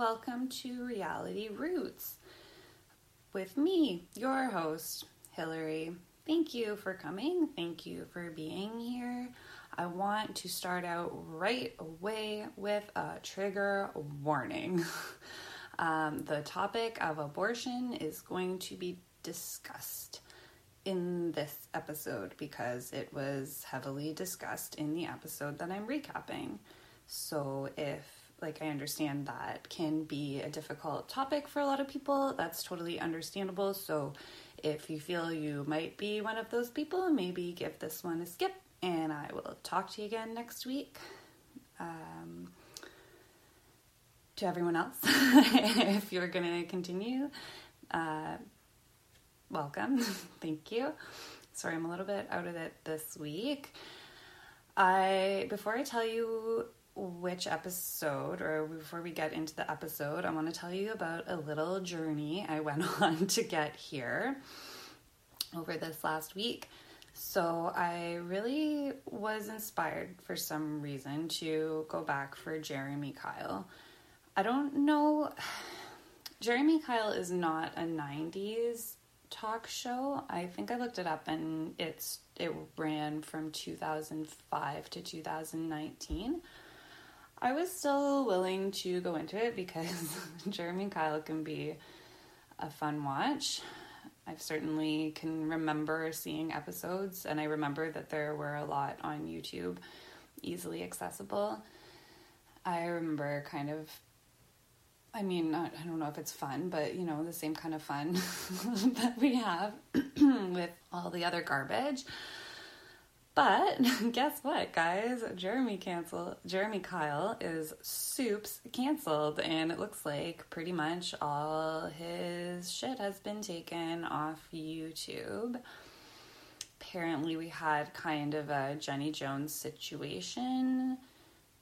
welcome to Reality Roots with me, your host, Hillary. Thank you for coming. Thank you for being here. I want to start out right away with a trigger warning. um, the topic of abortion is going to be discussed in this episode because it was heavily discussed in the episode that I'm recapping. So if like I understand that can be a difficult topic for a lot of people, that's totally understandable. So if you feel you might be one of those people, maybe give this one a skip and I will talk to you again next week. Um, to everyone else, if you're going to continue, uh, welcome. Thank you. Sorry, I'm a little bit out of it this week. I before I tell you which episode or before we get into the episode, I want to tell you about a little journey I went on to get here over this last week. So, I really was inspired for some reason to go back for Jeremy Kyle. I don't know. Jeremy Kyle is not a 90s talk show. I think I looked it up and it's it ran from 2005 to 2019. I was still willing to go into it because Jeremy Kyle can be a fun watch. I certainly can remember seeing episodes, and I remember that there were a lot on YouTube, easily accessible. I remember kind of I mean, I don't know if it's fun, but you know, the same kind of fun that we have with all the other garbage. But guess what, guys? Jeremy cancel Jeremy Kyle is soups canceled, and it looks like pretty much all his shit has been taken off YouTube. Apparently, we had kind of a Jenny Jones situation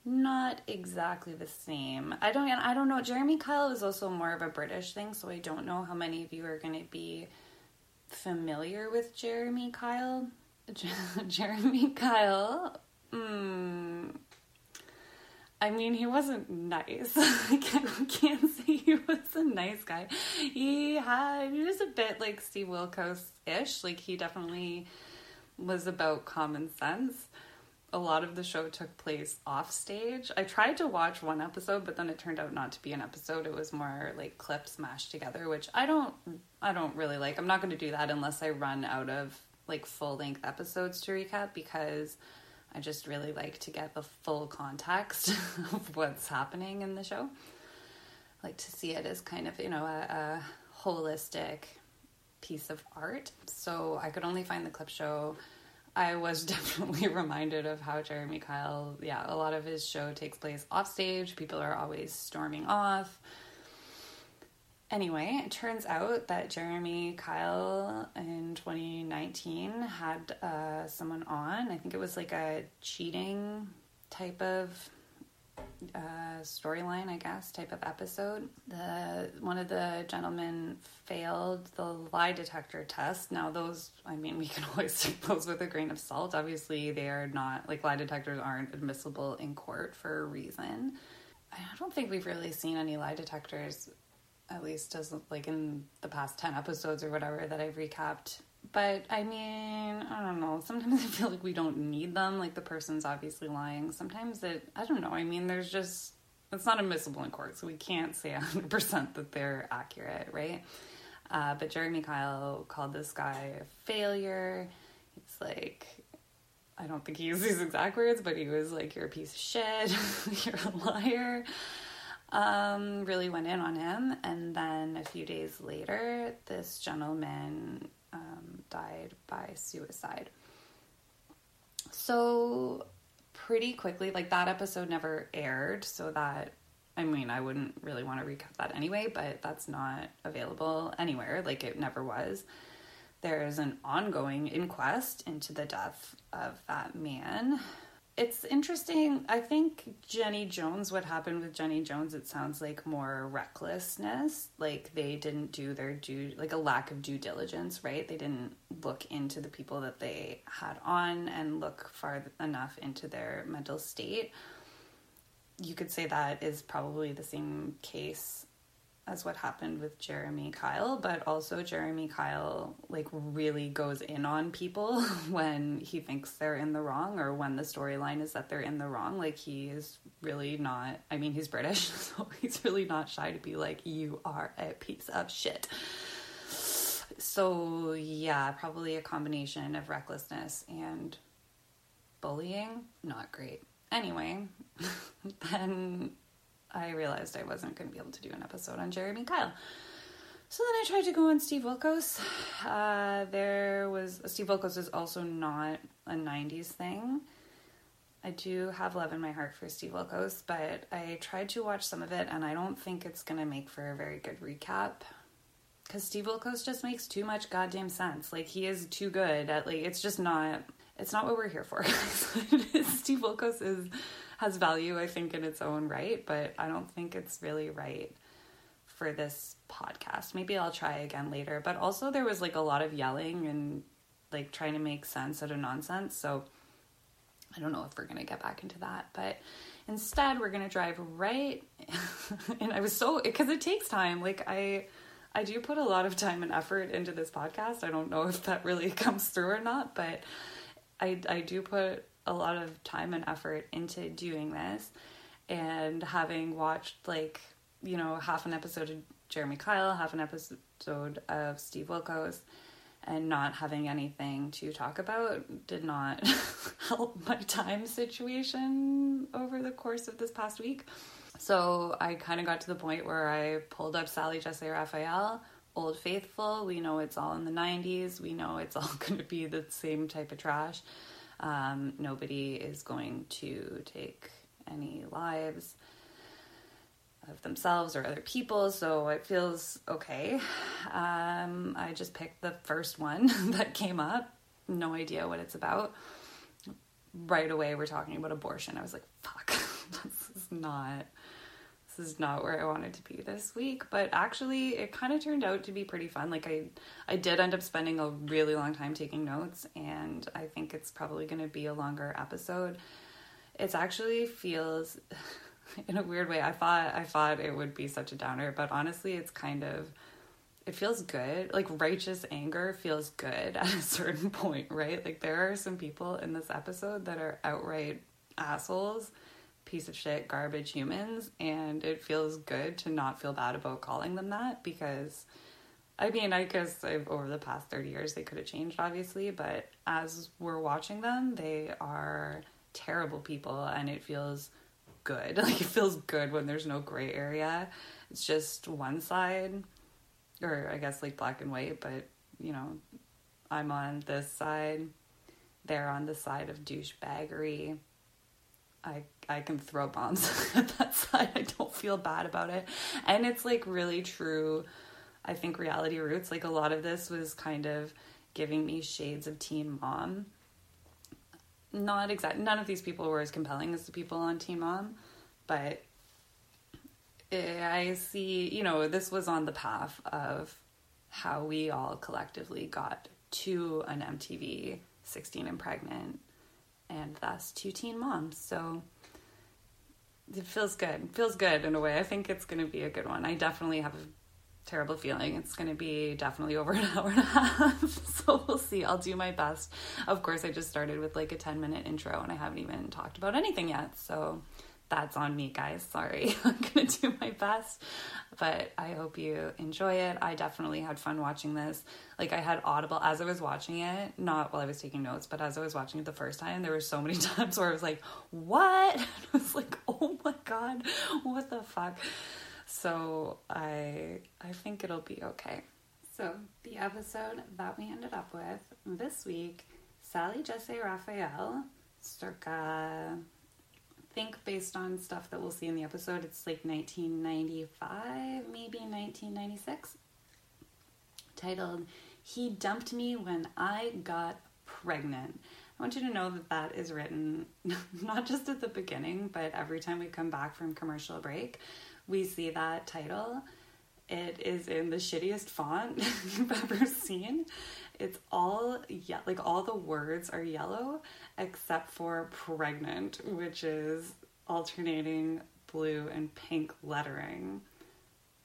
not exactly the same. I don't I don't know. Jeremy Kyle is also more of a British thing, so I don't know how many of you are going to be familiar with Jeremy Kyle. Jeremy Kyle. Mm, I mean, he wasn't nice. I can't, can't say he was a nice guy. He had he was a bit like Steve Wilkos ish. Like he definitely was about common sense a lot of the show took place off stage. I tried to watch one episode, but then it turned out not to be an episode. It was more like clips mashed together, which I don't I don't really like. I'm not going to do that unless I run out of like full-length episodes to recap because I just really like to get the full context of what's happening in the show. I like to see it as kind of, you know, a, a holistic piece of art. So I could only find the clip show I was definitely reminded of how Jeremy Kyle, yeah, a lot of his show takes place off stage. People are always storming off. Anyway, it turns out that Jeremy Kyle in 2019 had uh, someone on. I think it was like a cheating type of uh, storyline, I guess, type of episode. The one of the gentlemen failed the lie detector test. Now, those, I mean, we can always take those with a grain of salt. Obviously, they are not like lie detectors aren't admissible in court for a reason. I don't think we've really seen any lie detectors, at least as like in the past ten episodes or whatever that I've recapped but I mean, I don't know. Sometimes I feel like we don't need them. Like the person's obviously lying. Sometimes it, I don't know. I mean, there's just, it's not admissible in court, so we can't say 100% that they're accurate, right? Uh, but Jeremy Kyle called this guy a failure. He's like, I don't think he used these exact words, but he was like, You're a piece of shit, you're a liar. Um, really went in on him. And then a few days later, this gentleman um, died by suicide. So, pretty quickly, like that episode never aired, so that I mean, I wouldn't really want to recap that anyway, but that's not available anywhere, like it never was. There's an ongoing inquest into the death of that man it's interesting. I think Jenny Jones, what happened with Jenny Jones, it sounds like more recklessness. Like they didn't do their due, like a lack of due diligence, right? They didn't look into the people that they had on and look far enough into their mental state. you could say that is probably the same case as what happened with Jeremy Kyle, but also Jeremy Kyle like really goes in on people when he thinks they're in the wrong or when the storyline is that they're in the wrong. Like he is really not I mean he's British, so he's really not shy to be like you are a piece of shit. So yeah, probably a combination of recklessness and bullying. Not great. Anyway, then I realized I wasn't going to be able to do an episode on Jeremy Kyle. So then I tried to go on Steve Wilkos. Uh, there was Steve Wilkos is also not a '90s thing. I do have love in my heart for Steve Wilkos, but I tried to watch some of it, and I don't think it's gonna make for a very good recap. Because Steve Wilkos just makes too much goddamn sense. Like he is too good at like it's just not. It's not what we're here for. Steve Wilkos is has value, I think, in its own right, but I don't think it's really right for this podcast. Maybe I'll try again later. But also, there was like a lot of yelling and like trying to make sense out of nonsense. So I don't know if we're going to get back into that. But instead, we're going to drive right. and I was so, because it takes time. Like, I. I do put a lot of time and effort into this podcast. I don't know if that really comes through or not, but I I do put a lot of time and effort into doing this and having watched like you know half an episode of Jeremy Kyle, half an episode of Steve Wilkos and not having anything to talk about did not help my time situation over the course of this past week. So I kind of got to the point where I pulled up Sally Jessy Raphael, Old Faithful. We know it's all in the 90s. We know it's all going to be the same type of trash. Um, nobody is going to take any lives of themselves or other people, so it feels okay. Um, I just picked the first one that came up, no idea what it's about. Right away, we're talking about abortion. I was like, fuck, this is not is not where I wanted to be this week. But actually, it kind of turned out to be pretty fun. Like I, I did end up spending a really long time taking notes, and I think it's probably going to be a longer episode. It actually feels, in a weird way. I thought I thought it would be such a downer, but honestly, it's kind of. It feels good. Like righteous anger feels good at a certain point, right? Like there are some people in this episode that are outright assholes piece of shit, garbage humans, and it feels good to not feel bad about calling them that because I mean, I guess I've, over the past 30 years they could have changed, obviously, but as we're watching them, they are terrible people and it feels good. Like, it feels good when there's no gray area. It's just one side, or I guess like black and white, but you know, I'm on this side, they're on the side of douchebaggery I I can throw bombs at that side. I don't feel bad about it. And it's like really true. I think reality roots, like a lot of this was kind of giving me shades of teen mom. Not exact none of these people were as compelling as the people on Teen Mom, but I see, you know, this was on the path of how we all collectively got to an MTV 16 and pregnant and thus two teen moms. So it feels good. It feels good in a way. I think it's going to be a good one. I definitely have a terrible feeling it's going to be definitely over an hour and a half. so we'll see. I'll do my best. Of course, I just started with like a 10 minute intro and I haven't even talked about anything yet. So that's on me, guys. Sorry. I'm going to do my best, but I hope you enjoy it. I definitely had fun watching this. Like, I had Audible as I was watching it, not while I was taking notes, but as I was watching it the first time, there were so many times where I was like, what? And I was like, oh my God, what the fuck? So I, I think it'll be okay. So, the episode that we ended up with this week Sally Jessy Raphael, circa think based on stuff that we'll see in the episode, it's like 1995, maybe 1996. Titled, He Dumped Me When I Got Pregnant. I want you to know that that is written not just at the beginning, but every time we come back from commercial break, we see that title. It is in the shittiest font you've ever seen. It's all yeah, like all the words are yellow except for pregnant, which is alternating blue and pink lettering.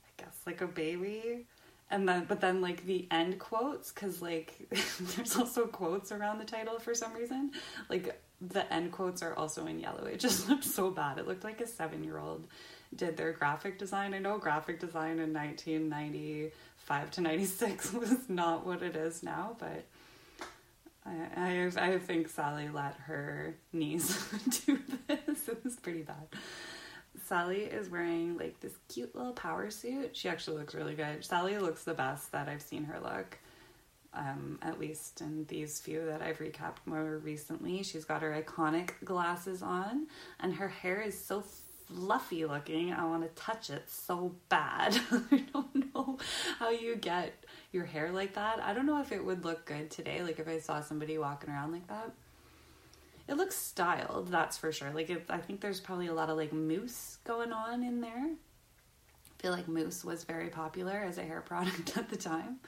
I guess like a baby. And then, but then like the end quotes, because like there's also quotes around the title for some reason. Like the end quotes are also in yellow. It just looked so bad. It looked like a seven year old did their graphic design. I know graphic design in 1995 to 96 was not what it is now, but I, I, I think Sally let her niece do this. It was pretty bad. Sally is wearing like this cute little power suit. She actually looks really good. Sally looks the best that I've seen her look. Um, at least in these few that I've recapped more recently. She's got her iconic glasses on, and her hair is so fluffy looking. I want to touch it so bad. I don't know how you get your hair like that. I don't know if it would look good today, like if I saw somebody walking around like that. It looks styled, that's for sure. Like, it, I think there's probably a lot of like mousse going on in there. I feel like mousse was very popular as a hair product at the time.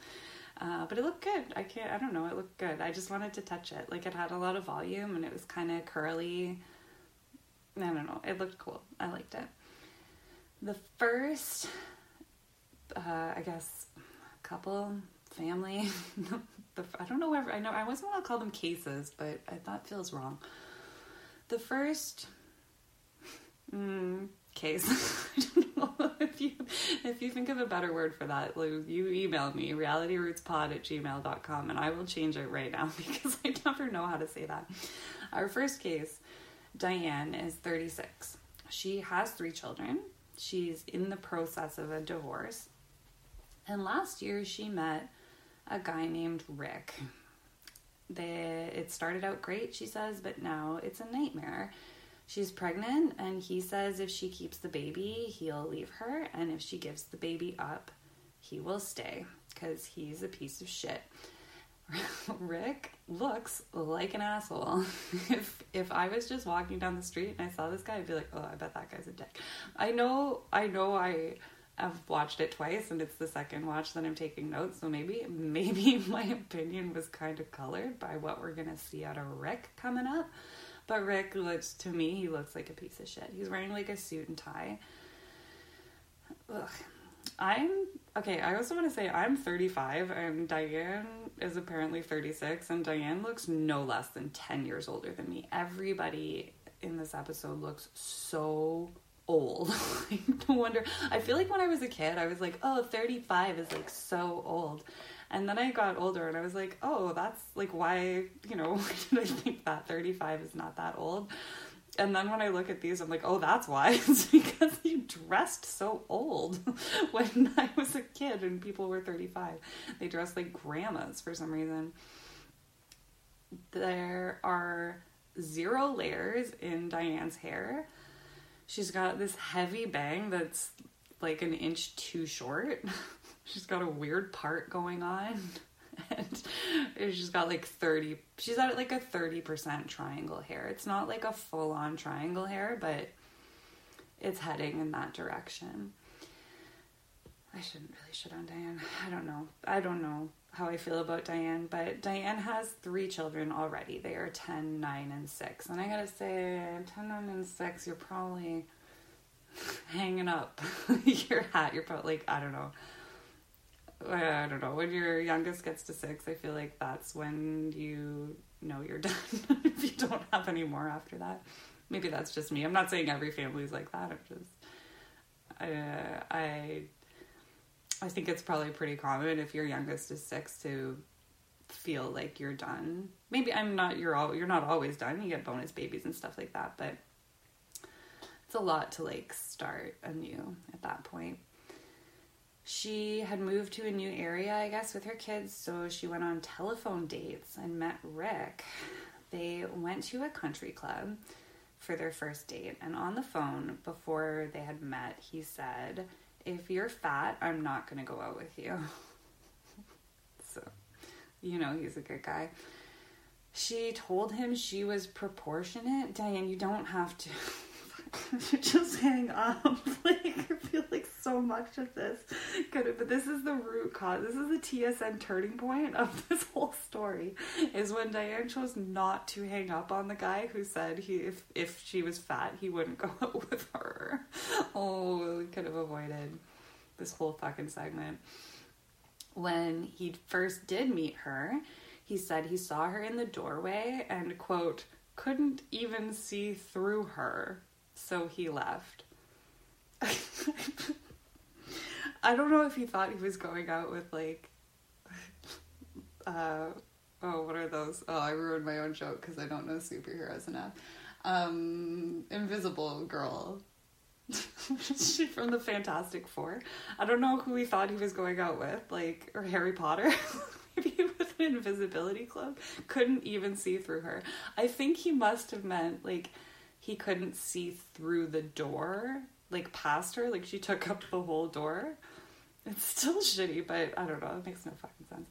Uh, but it looked good. I can't, I don't know, it looked good. I just wanted to touch it. Like, it had a lot of volume and it was kind of curly. I don't know, it looked cool. I liked it. The first, uh, I guess, couple, family, the, I don't know where I know I wasn't want to call them cases, but I thought feels wrong. The first mm, case, I don't know if you if you think of a better word for that, you email me realityrootspod at gmail.com and I will change it right now because I never know how to say that. Our first case, Diane is 36. She has three children. She's in the process of a divorce. And last year she met a guy named Rick. They, it started out great, she says, but now it's a nightmare. She's pregnant, and he says if she keeps the baby, he'll leave her, and if she gives the baby up, he will stay because he's a piece of shit. Rick looks like an asshole. if if I was just walking down the street and I saw this guy, I'd be like, "Oh, I bet that guy's a dick." I know, I know, I I've watched it twice and it's the second watch that I'm taking notes. So maybe maybe my opinion was kind of colored by what we're gonna see out of Rick coming up. But Rick looks to me, he looks like a piece of shit. He's wearing like a suit and tie. Ugh. I'm okay, I also want to say I'm 35 and Diane is apparently 36 and Diane looks no less than 10 years older than me. Everybody in this episode looks so old. no wonder. I feel like when I was a kid, I was like, oh, 35 is like so old. And then I got older and I was like, oh, that's like why, you know, did I think that 35 is not that old? And then when I look at these, I'm like, oh, that's why. It's because you dressed so old when I was a kid and people were 35. They dressed like grandmas for some reason. There are zero layers in Diane's hair She's got this heavy bang that's like an inch too short. she's got a weird part going on. And she's got like 30, she's at like a 30% triangle hair. It's not like a full on triangle hair, but it's heading in that direction. I shouldn't really shit on Diane. I don't know. I don't know how I feel about Diane, but Diane has three children already. They are 10, 9, and 6. And I gotta say, 10, 9, and 6, you're probably hanging up your hat. You're probably like, I don't know. I don't know. When your youngest gets to six, I feel like that's when you know you're done. if you don't have any more after that, maybe that's just me. I'm not saying every family's like that. I'm just, I I think it's probably pretty common if your youngest is six to feel like you're done. Maybe I'm not. You're all. You're not always done. You get bonus babies and stuff like that, but it's a lot to like start anew at that point. She had moved to a new area, I guess, with her kids, so she went on telephone dates and met Rick. They went to a country club for their first date, and on the phone before they had met, he said if you're fat, I'm not to go out with you. so, you know, he's a good guy. She told him she was proportionate. Diane, you don't have to just hang up. like so much of this could have, but this is the root cause. This is the TSN turning point of this whole story. Is when Diane chose not to hang up on the guy who said he if if she was fat he wouldn't go out with her. Oh, we could have avoided this whole fucking segment. When he first did meet her, he said he saw her in the doorway and quote couldn't even see through her, so he left. I don't know if he thought he was going out with like, uh, oh, what are those? Oh, I ruined my own joke because I don't know superheroes enough. Um, Invisible Girl. she from the Fantastic Four. I don't know who he thought he was going out with, like, or Harry Potter. Maybe with an invisibility cloak. Couldn't even see through her. I think he must have meant like he couldn't see through the door like past her, like she took up the whole door. It's still shitty, but I don't know. It makes no fucking sense.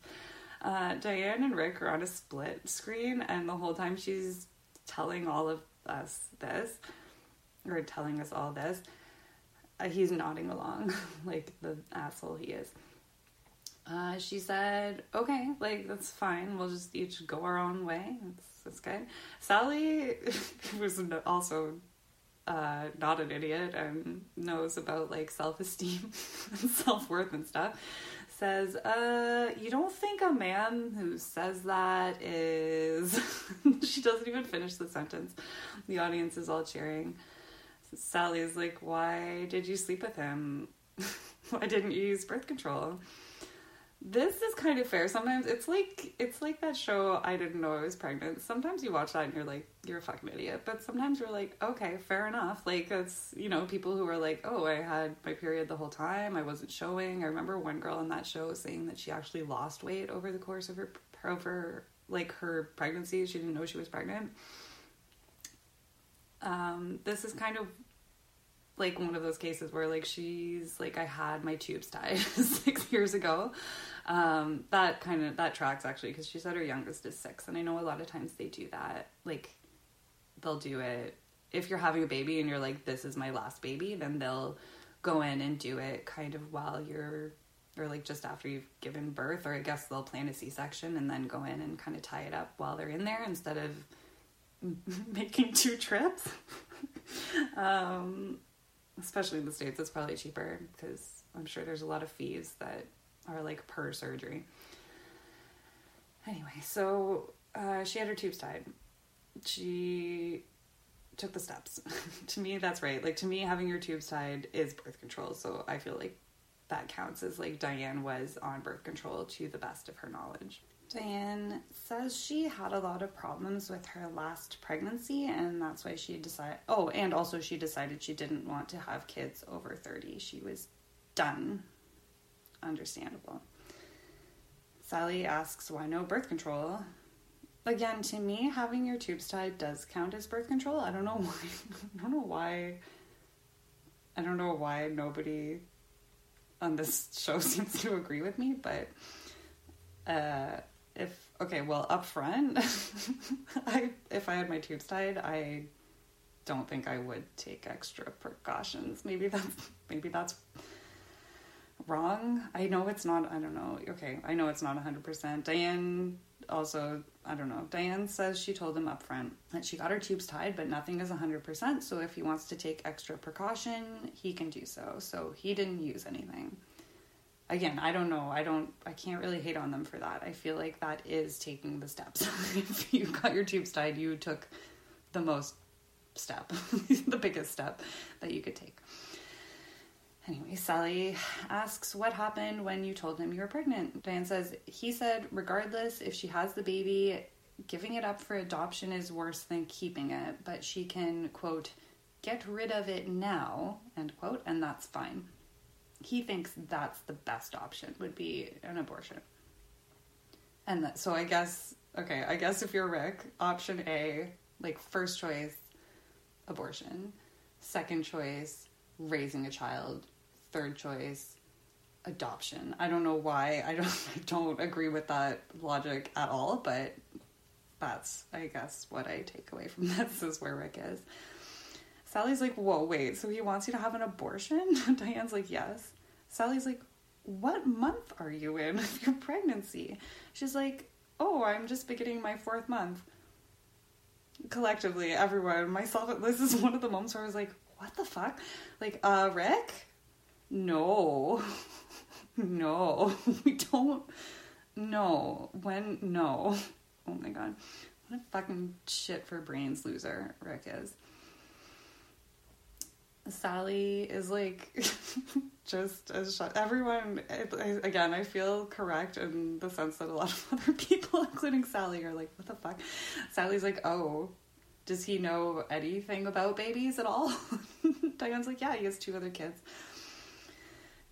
Uh, Diane and Rick are on a split screen, and the whole time she's telling all of us this, or telling us all this, uh, he's nodding along like the asshole he is. Uh, she said, "Okay, like that's fine. We'll just each go our own way. That's that's good." Sally was also uh, not an idiot and knows about like self esteem and self worth and stuff, says, uh, you don't think a man who says that is. she doesn't even finish the sentence. The audience is all cheering. Sally is like, why did you sleep with him? why didn't you use birth control? This is kind of fair. Sometimes it's like it's like that show I didn't know I was pregnant. Sometimes you watch that and you're like, you're a fucking idiot. But sometimes you're like, okay, fair enough. Like it's you know, people who are like, Oh, I had my period the whole time, I wasn't showing. I remember one girl on that show saying that she actually lost weight over the course of her over like her pregnancy. She didn't know she was pregnant. Um, this is kind of like one of those cases where like she's like I had my tubes tied six years ago. Um, that kind of that tracks actually because she said her youngest is six, and I know a lot of times they do that. Like they'll do it if you're having a baby and you're like this is my last baby, then they'll go in and do it kind of while you're or like just after you've given birth, or I guess they'll plan a C section and then go in and kind of tie it up while they're in there instead of making two trips. um, especially in the states it's probably cheaper because i'm sure there's a lot of fees that are like per surgery. Anyway so uh, she had her tubes tied. She took the steps. To me that's right. Like to me having your tubes tied is birth control. So i feel like that counts as like diane was on birth control to the best of her knowledge Diane says she had a lot of problems with her last pregnancy, and that's why she decided. Oh, and also she decided she didn't want to have kids over 30. She was done. Understandable. Sally asks why no birth control. Again, to me, having your tubes tied does count as birth control. I don't know why. I don't know why. I don't know why nobody on this show seems to agree with me, but uh, if okay, well, up front, I if I had my tubes tied, I don't think I would take extra precautions. Maybe that's maybe that's wrong. I know it's not. I don't know. Okay, I know it's not hundred percent. Diane also, I don't know. Diane says she told him up front that she got her tubes tied, but nothing is hundred percent. So if he wants to take extra precaution, he can do so. So he didn't use anything again, I don't know. I don't, I can't really hate on them for that. I feel like that is taking the steps. if you got your tubes tied, you took the most step, the biggest step that you could take. Anyway, Sally asks what happened when you told him you were pregnant. Diane says, he said, regardless if she has the baby, giving it up for adoption is worse than keeping it, but she can, quote, get rid of it now, end quote, and that's fine he thinks that's the best option would be an abortion. And that, so I guess okay, I guess if you're Rick, option A, like first choice abortion, second choice raising a child, third choice adoption. I don't know why. I don't I don't agree with that logic at all, but that's I guess what I take away from this is where Rick is. Sally's like, whoa, wait, so he wants you to have an abortion? Diane's like, yes. Sally's like, what month are you in of your pregnancy? She's like, oh, I'm just beginning my fourth month. Collectively, everyone, myself, at this is one of the moments where I was like, what the fuck? Like, uh, Rick? No. no. We don't. No. When? No. Oh my god. What a fucking shit for brains loser Rick is. Sally is like just as shut. Everyone, again, I feel correct in the sense that a lot of other people, including Sally, are like, what the fuck? Sally's like, oh, does he know anything about babies at all? Diane's like, yeah, he has two other kids.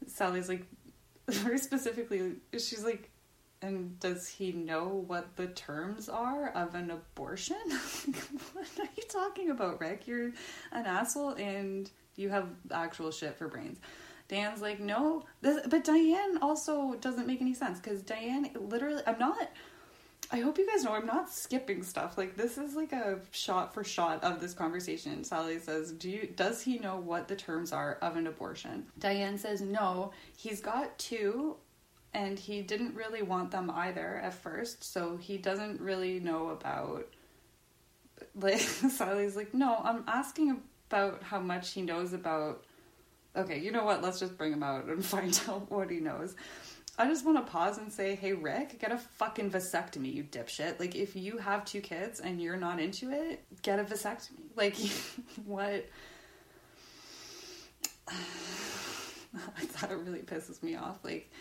Sally's like, very specifically, she's like, and does he know what the terms are of an abortion? what are you talking about, Rick? You're an asshole and you have actual shit for brains. Dan's like, no, this, but Diane also doesn't make any sense because Diane literally, I'm not. I hope you guys know I'm not skipping stuff. Like this is like a shot for shot of this conversation. Sally says, "Do you does he know what the terms are of an abortion?" Diane says, "No, he's got two and he didn't really want them either at first, so he doesn't really know about like Sally's like, "No, I'm asking about how much he knows about Okay, you know what? Let's just bring him out and find out what he knows." I just want to pause and say, hey, Rick, get a fucking vasectomy, you dipshit. Like, if you have two kids and you're not into it, get a vasectomy. Like, what? that really pisses me off. Like,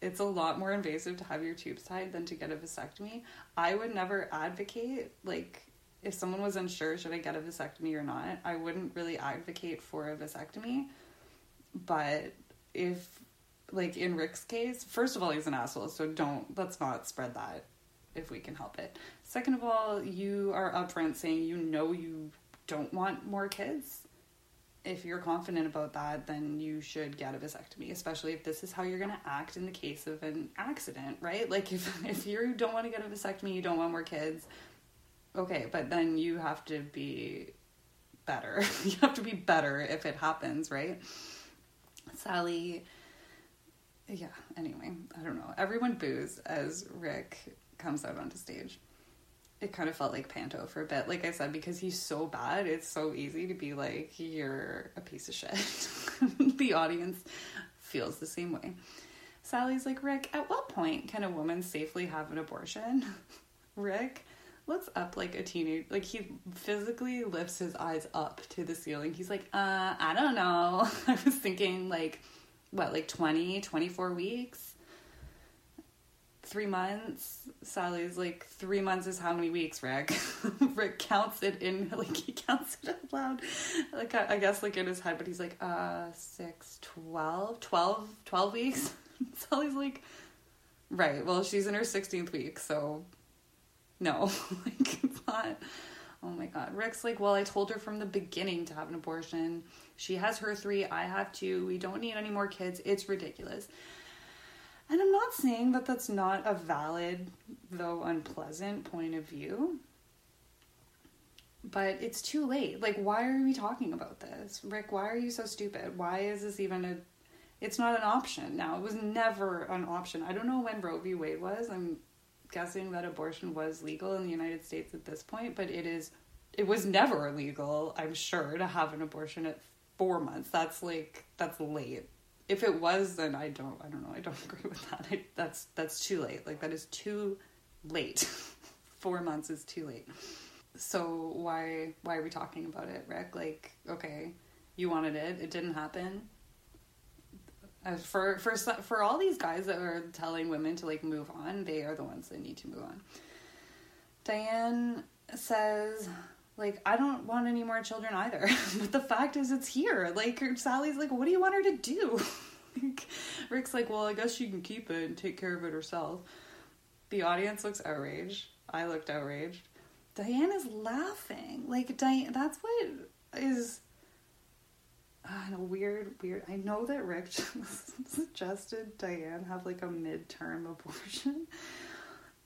it's a lot more invasive to have your tubes tied than to get a vasectomy. I would never advocate, like, if someone was unsure, should I get a vasectomy or not, I wouldn't really advocate for a vasectomy. But if like in Rick's case, first of all, he's an asshole, so don't let's not spread that if we can help it. Second of all, you are upfront saying you know you don't want more kids. If you're confident about that, then you should get a vasectomy, especially if this is how you're going to act in the case of an accident, right? Like if if you don't want to get a vasectomy, you don't want more kids. Okay, but then you have to be better. you have to be better if it happens, right? Sally yeah, anyway, I don't know. Everyone boos as Rick comes out onto stage. It kind of felt like Panto for a bit. Like I said, because he's so bad, it's so easy to be like, you're a piece of shit. the audience feels the same way. Sally's like, Rick, at what point can a woman safely have an abortion? Rick looks up like a teenager. Like he physically lifts his eyes up to the ceiling. He's like, uh, I don't know. I was thinking like what, like 20, 24 weeks? Three months. Sally's like, three months is how many weeks, Rick? Rick counts it in, like, he counts it out loud. Like, I, I guess, like, in his head, but he's like, uh, six, 12, 12, 12 weeks? Sally's like, right, well, she's in her 16th week, so no. like, it's not. Oh my god. Rick's like, well, I told her from the beginning to have an abortion. She has her three, I have two. We don't need any more kids. It's ridiculous. And I'm not saying that that's not a valid, though unpleasant, point of view. But it's too late. Like, why are we talking about this? Rick, why are you so stupid? Why is this even a. It's not an option now. It was never an option. I don't know when Roe v. Wade was. I'm guessing that abortion was legal in the United States at this point, but it is. It was never illegal, I'm sure, to have an abortion at four months. That's like that's late. If it was, then I don't. I don't know. I don't agree with that. I, that's that's too late. Like that is too late. four months is too late. So why why are we talking about it, Rick? Like, okay, you wanted it. It didn't happen. For for for all these guys that are telling women to like move on, they are the ones that need to move on. Diane says like I don't want any more children either. but the fact is it's here. Like Sally's like, what do you want her to do? Rick's like, well, I guess she can keep it and take care of it herself. The audience looks outraged. I looked outraged. Diane is laughing. Like Diane that's what is uh, a weird, weird. I know that Rick suggested Diane have like a midterm abortion,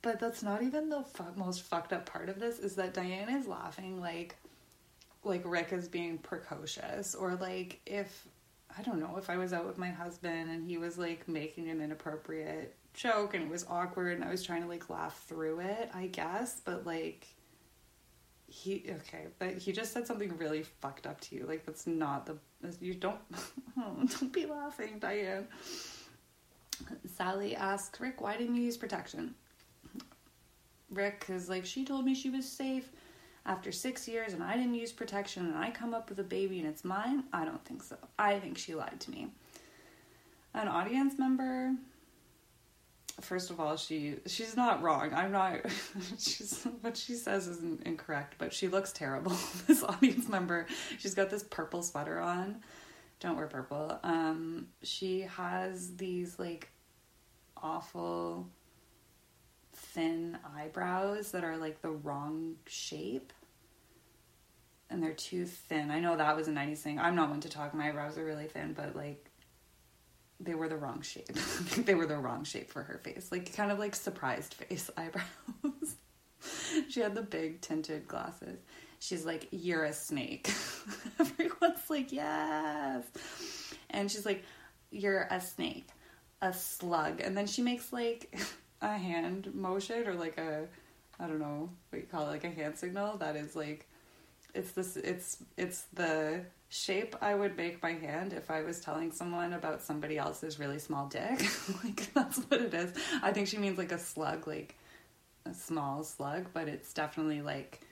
but that's not even the fu- most fucked up part of this is that Diane is laughing like like Rick is being precocious or like if I don't know if I was out with my husband and he was like making an inappropriate joke and it was awkward and I was trying to like laugh through it, I guess, but like he okay, but he just said something really fucked up to you. Like that's not the you don't don't be laughing, Diane. Sally asks Rick, "Why didn't you use protection?" Rick is like, "She told me she was safe." after six years and I didn't use protection and I come up with a baby and it's mine? I don't think so. I think she lied to me. An audience member, first of all, she she's not wrong. I'm not. she's what she says isn't incorrect, but she looks terrible. this audience member, she's got this purple sweater on. Don't wear purple. Um, she has these like awful thin eyebrows that are like the wrong shape and they're too thin. I know that was a 90s thing. I'm not one to talk. My eyebrows are really thin, but like they were the wrong shape. they were the wrong shape for her face. Like kind of like surprised face eyebrows. she had the big tinted glasses. She's like, You're a snake. Everyone's like, Yes. And she's like, You're a snake, a slug. And then she makes like a hand motion or like a I don't know what you call it, like a hand signal that is like it's this it's it's the shape I would make my hand if I was telling someone about somebody else's really small dick. like that's what it is. I think she means like a slug, like a small slug, but it's definitely like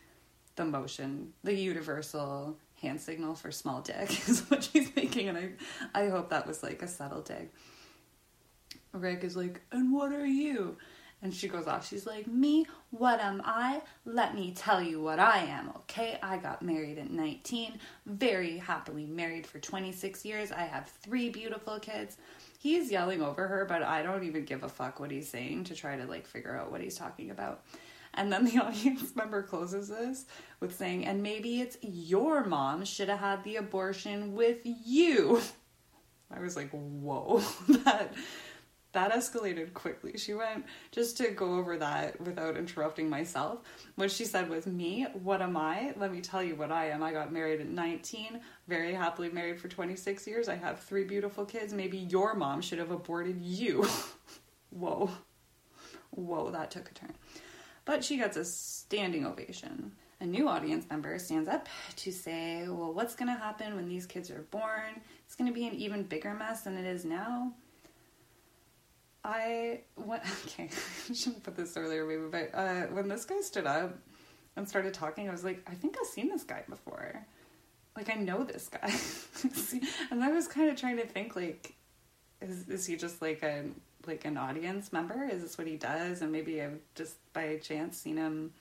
the motion, the universal hand signal for small dick is what she's making and I I hope that was like a subtle dig. Rick is like, and what are you? And she goes off. She's like, Me, what am I? Let me tell you what I am, okay? I got married at 19, very happily married for 26 years. I have three beautiful kids. He's yelling over her, but I don't even give a fuck what he's saying to try to like figure out what he's talking about. And then the audience member closes this with saying, and maybe it's your mom should have had the abortion with you. I was like, whoa, that that escalated quickly. She went just to go over that without interrupting myself. What she said was, Me, what am I? Let me tell you what I am. I got married at 19, very happily married for 26 years. I have three beautiful kids. Maybe your mom should have aborted you. Whoa. Whoa, that took a turn. But she gets a standing ovation. A new audience member stands up to say, Well, what's going to happen when these kids are born? It's going to be an even bigger mess than it is now I went, okay, I shouldn't put this earlier maybe, but uh, when this guy stood up and started talking, I was like, I think I've seen this guy before. Like, I know this guy. and I was kind of trying to think, like, is, is he just like a like an audience member? Is this what he does? And maybe I've just by chance seen him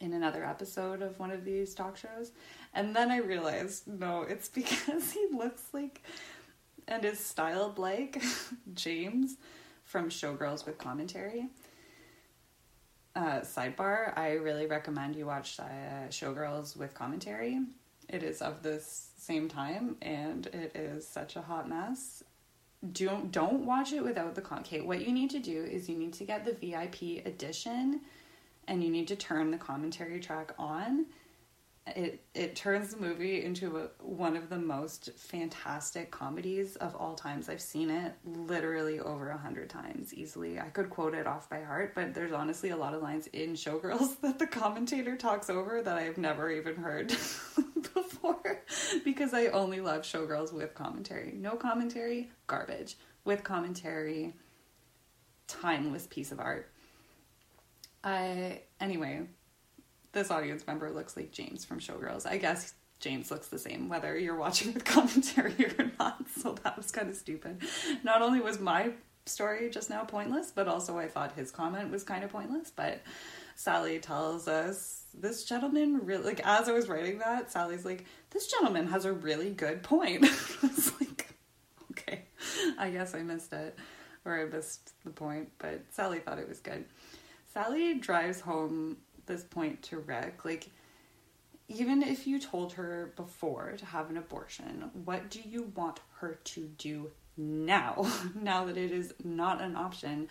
in another episode of one of these talk shows. And then I realized, no, it's because he looks like and is styled like James from Showgirls with Commentary. Uh, sidebar, I really recommend you watch uh, Showgirls with Commentary. It is of this same time and it is such a hot mess. Don't don't watch it without the con. Okay, what you need to do is you need to get the VIP edition and you need to turn the commentary track on it it turns the movie into a, one of the most fantastic comedies of all times. I've seen it literally over a hundred times easily. I could quote it off by heart, but there's honestly a lot of lines in Showgirls that the commentator talks over that I've never even heard before because I only love Showgirls with commentary. No commentary, garbage. With commentary, timeless piece of art. I anyway, this audience member looks like James from Showgirls. I guess James looks the same whether you're watching with commentary or not. So that was kind of stupid. Not only was my story just now pointless, but also I thought his comment was kind of pointless. But Sally tells us this gentleman really like as I was writing that, Sally's like, this gentleman has a really good point. I was like, okay, I guess I missed it or I missed the point, but Sally thought it was good. Sally drives home this point to Rick. Like, even if you told her before to have an abortion, what do you want her to do now? now that it is not an option,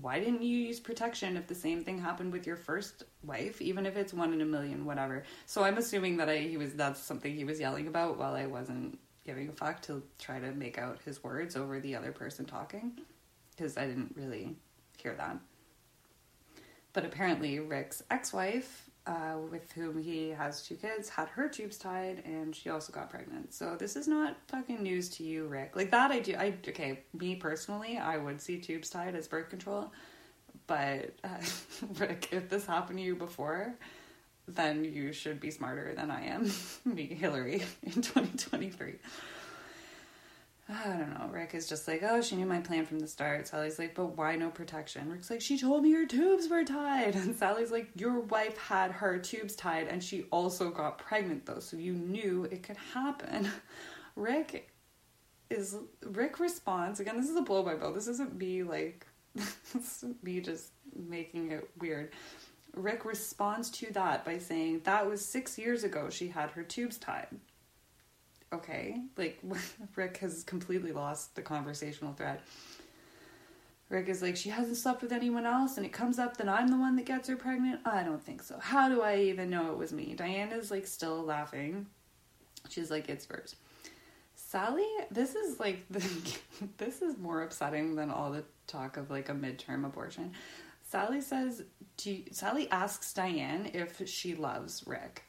why didn't you use protection if the same thing happened with your first wife, even if it's one in a million, whatever? So I'm assuming that I he was that's something he was yelling about while I wasn't giving a fuck to try to make out his words over the other person talking because I didn't really hear that. But apparently, Rick's ex wife, uh, with whom he has two kids, had her tubes tied and she also got pregnant. So this is not fucking news to you, Rick. Like that, I do. I okay. Me personally, I would see tubes tied as birth control. But uh, Rick, if this happened to you before, then you should be smarter than I am, me, Hillary, in 2023. I don't know. Rick is just like, oh, she knew my plan from the start. Sally's like, but why no protection? Rick's like, she told me her tubes were tied. And Sally's like, your wife had her tubes tied and she also got pregnant though, so you knew it could happen. Rick is, Rick responds, again, this is a blow by blow. This isn't me like, this me just making it weird. Rick responds to that by saying, that was six years ago she had her tubes tied okay, like Rick has completely lost the conversational thread. Rick is like, she hasn't slept with anyone else, and it comes up that I'm the one that gets her pregnant. I don't think so. How do I even know it was me? Diana's like still laughing. She's like, it's first. Sally, this is like the, this is more upsetting than all the talk of like a midterm abortion. Sally says, do you, Sally asks Diane if she loves Rick.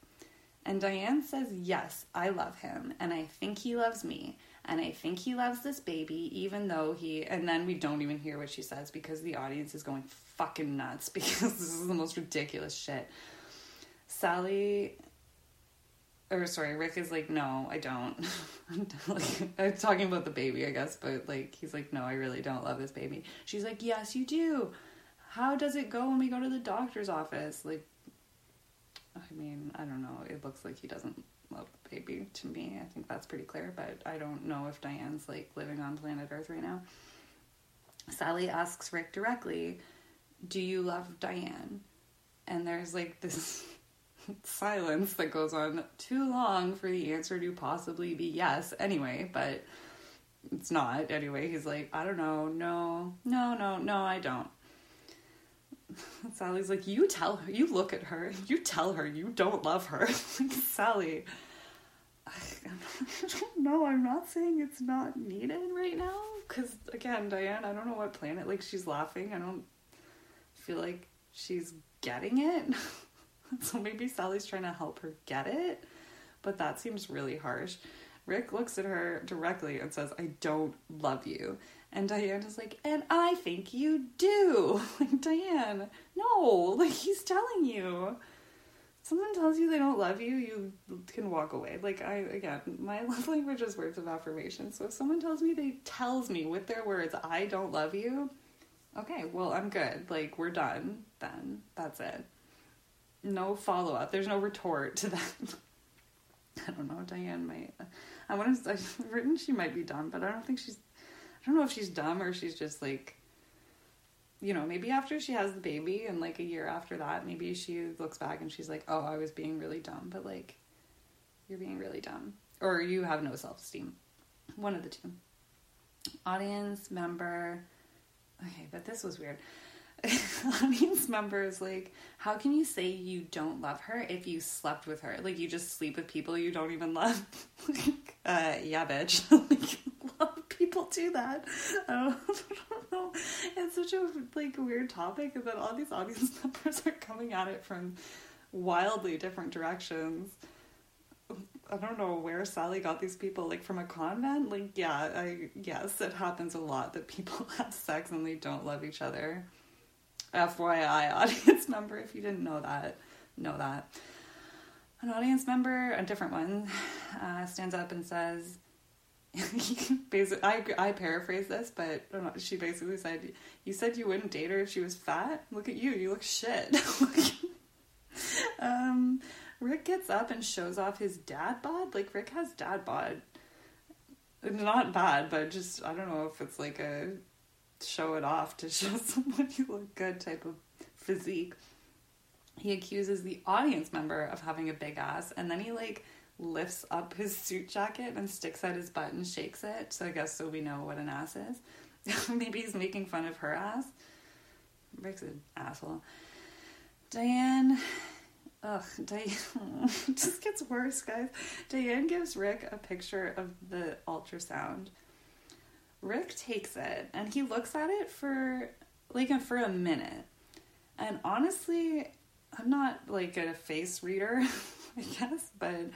And Diane says, Yes, I love him, and I think he loves me, and I think he loves this baby, even though he. And then we don't even hear what she says because the audience is going fucking nuts because this is the most ridiculous shit. Sally. Or sorry, Rick is like, no, I don't. like, I'm talking about the baby, I guess, but like, he's like, no, I really don't love this baby. She's like, yes, you do. How does it go when we go to the doctor's office? Like, I mean, I don't know. It looks like he doesn't love the baby to me. I think that's pretty clear, but I don't know if Diane's like living on planet Earth right now. Sally asks Rick directly, Do you love Diane? And there's like this silence that goes on too long for the answer to possibly be yes anyway, but it's not anyway. He's like, I don't know, no, no, no, no, I don't. Sally's like, you tell her, you look at her, you tell her you don't love her. like, Sally, I, don't know. I'm not saying it's not needed right now. Because, again, Diane, I don't know what planet, like, she's laughing. I don't feel like she's getting it. so maybe Sally's trying to help her get it. But that seems really harsh. Rick looks at her directly and says, I don't love you. And Diane is like, and I think you do. Like, Diane, no, like he's telling you. Someone tells you they don't love you, you can walk away. Like I again, my love language is words of affirmation. So if someone tells me they tells me with their words, I don't love you, okay, well I'm good. Like we're done then. That's it. No follow up. There's no retort to that. I don't know. Diane might. I want to. I've written she might be done, but I don't think she's I don't know if she's dumb or she's just like, you know, maybe after she has the baby and like a year after that, maybe she looks back and she's like, oh, I was being really dumb. But like, you're being really dumb. Or you have no self esteem. One of the two. Audience member. Okay, but this was weird. audience members like how can you say you don't love her if you slept with her? Like you just sleep with people you don't even love? Like, uh yeah bitch. Like love people do that. I don't, I don't know. It's such a like weird topic then all these audience members are coming at it from wildly different directions. I don't know where Sally got these people, like from a convent. Like, yeah, I yes, it happens a lot that people have sex and they don't love each other. FYI, audience member, if you didn't know that, know that. An audience member, a different one, uh, stands up and says, basically, I, I paraphrase this, but she basically said, You said you wouldn't date her if she was fat? Look at you, you look shit. um, Rick gets up and shows off his dad bod. Like, Rick has dad bod. Not bad, but just, I don't know if it's like a show it off to show someone you look good type of physique. He accuses the audience member of having a big ass, and then he like lifts up his suit jacket and sticks out his butt and shakes it. So I guess so we know what an ass is. Maybe he's making fun of her ass. Rick's an asshole. Diane, ugh, Diane, just gets worse, guys. Diane gives Rick a picture of the ultrasound. Rick takes it and he looks at it for like for a minute. And honestly, I'm not like a face reader, I guess, but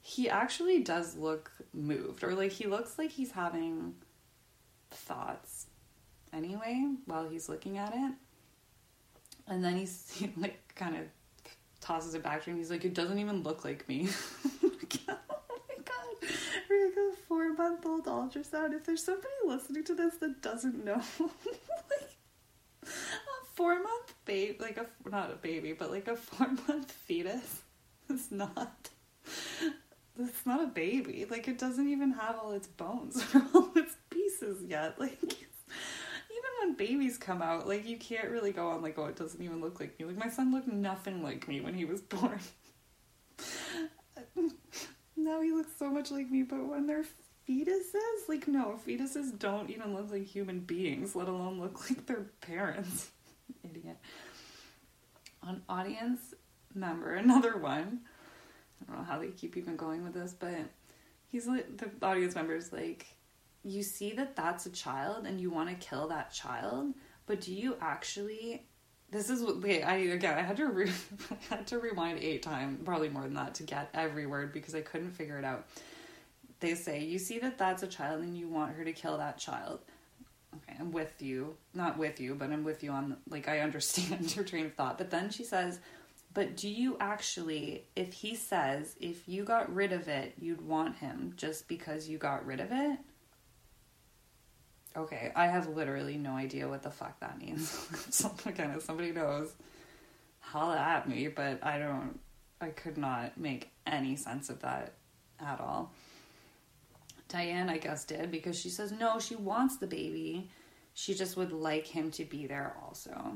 he actually does look moved or like he looks like he's having thoughts anyway while he's looking at it. And then he's he like kind of tosses it back to him. He's like, it doesn't even look like me. Rick, a four month old ultrasound. If there's somebody listening to this that doesn't know, like a four month baby, like a, not a baby, but like a four month fetus is not, it's not a baby. Like it doesn't even have all its bones or all its pieces yet. Like, even when babies come out, like you can't really go on like, oh, it doesn't even look like me. Like my son looked nothing like me when he was born. Now he looks so much like me, but when they're fetuses, like no, fetuses don't even look like human beings, let alone look like their parents. Idiot. An audience member, another one. I don't know how they keep even going with this, but he's like the audience member's like you see that that's a child and you want to kill that child, but do you actually? This is what wait. I again. I had to re, had to rewind eight times, probably more than that, to get every word because I couldn't figure it out. They say you see that that's a child and you want her to kill that child. Okay, I'm with you, not with you, but I'm with you on like I understand your train of thought. But then she says, "But do you actually, if he says if you got rid of it, you'd want him just because you got rid of it?" Okay, I have literally no idea what the fuck that means. so again, if somebody knows, holla at me, but I don't, I could not make any sense of that at all. Diane, I guess, did because she says no, she wants the baby. She just would like him to be there also.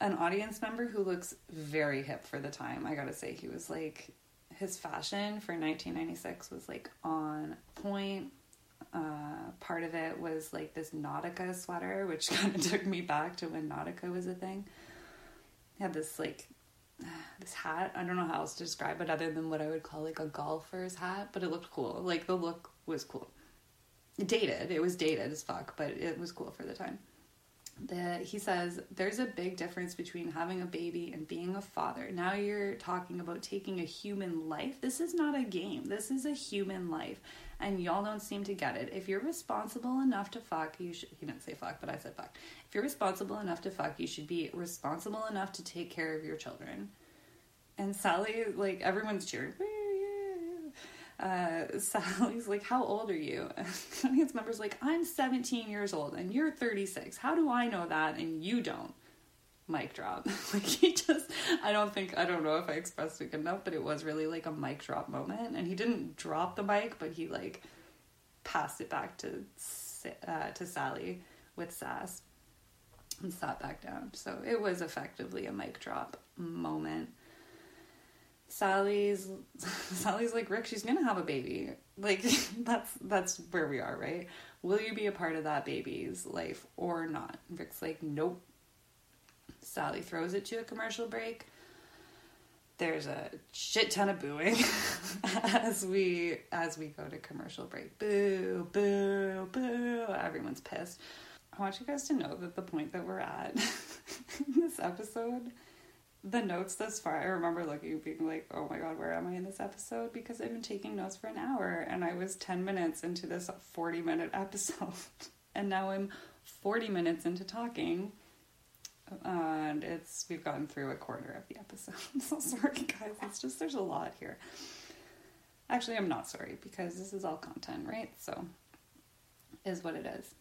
An audience member who looks very hip for the time, I gotta say, he was like, his fashion for 1996 was like on point uh, part of it was like this Nautica sweater, which kind of took me back to when Nautica was a thing. He had this like this hat. I don't know how else to describe it other than what I would call like a golfer's hat, but it looked cool. Like the look was cool. Dated. It was dated as fuck, but it was cool for the time that he says there's a big difference between having a baby and being a father. Now you're talking about taking a human life. This is not a game. This is a human life. And y'all don't seem to get it. If you're responsible enough to fuck, you should he didn't say fuck, but I said fuck. If you're responsible enough to fuck, you should be responsible enough to take care of your children. And Sally, like everyone's cheering uh, Sally's like, How old are you? And audience member's like, I'm 17 years old and you're 36. How do I know that and you don't? Mic drop. like, he just, I don't think, I don't know if I expressed it enough, but it was really like a mic drop moment. And he didn't drop the mic, but he like passed it back to, uh, to Sally with sass and sat back down. So it was effectively a mic drop moment. Sally's Sally's like Rick, she's gonna have a baby. Like that's that's where we are, right? Will you be a part of that baby's life or not? Rick's like, nope. Sally throws it to a commercial break. There's a shit ton of booing as we as we go to commercial break. Boo, boo, boo. Everyone's pissed. I want you guys to know that the point that we're at in this episode the notes thus far, I remember looking being like, oh my god, where am I in this episode? Because I've been taking notes for an hour and I was 10 minutes into this 40 minute episode. and now I'm 40 minutes into talking. And it's we've gotten through a quarter of the episode. so sorry guys, it's just there's a lot here. Actually, I'm not sorry because this is all content, right? So is what it is.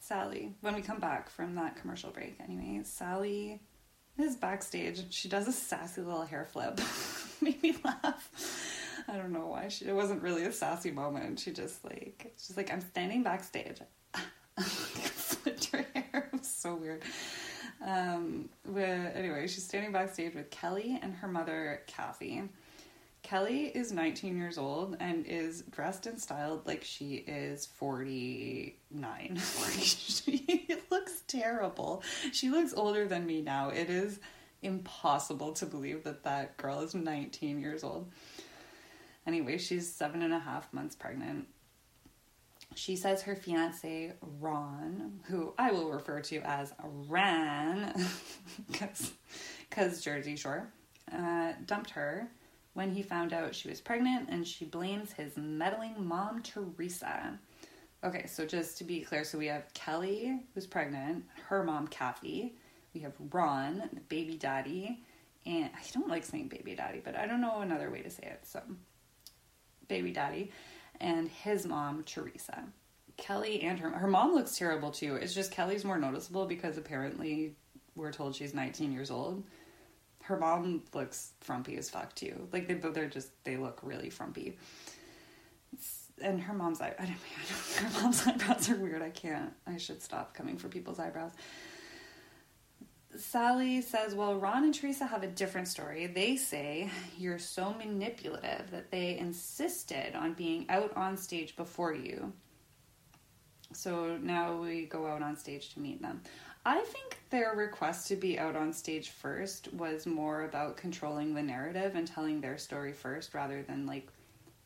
Sally, when we come back from that commercial break anyway, Sally is backstage she does a sassy little hair flip. Made me laugh. I don't know why. She, it wasn't really a sassy moment. She just like she's like, I'm standing backstage. Flipped her hair. It was so weird. Um, with, anyway, she's standing backstage with Kelly and her mother, Kathy. Kelly is 19 years old and is dressed and styled like she is 49. she looks terrible. She looks older than me now. It is impossible to believe that that girl is 19 years old. Anyway, she's seven and a half months pregnant. She says her fiance, Ron, who I will refer to as Ran, because Jersey Shore, uh, dumped her when he found out she was pregnant and she blames his meddling mom, Teresa. Okay, so just to be clear, so we have Kelly, who's pregnant, her mom, Kathy. We have Ron, the baby daddy, and I don't like saying baby daddy, but I don't know another way to say it. So, baby daddy, and his mom, Teresa. Kelly and her her mom looks terrible too. It's just Kelly's more noticeable because apparently we're told she's 19 years old her mom looks frumpy as fuck too. Like they they're just they look really frumpy. and her mom's eye, I don't, I don't, her mom's eyebrows are weird. I can't. I should stop coming for people's eyebrows. Sally says, Well, Ron and Teresa have a different story. They say you're so manipulative that they insisted on being out on stage before you. So now we go out on stage to meet them. I think their request to be out on stage first was more about controlling the narrative and telling their story first rather than like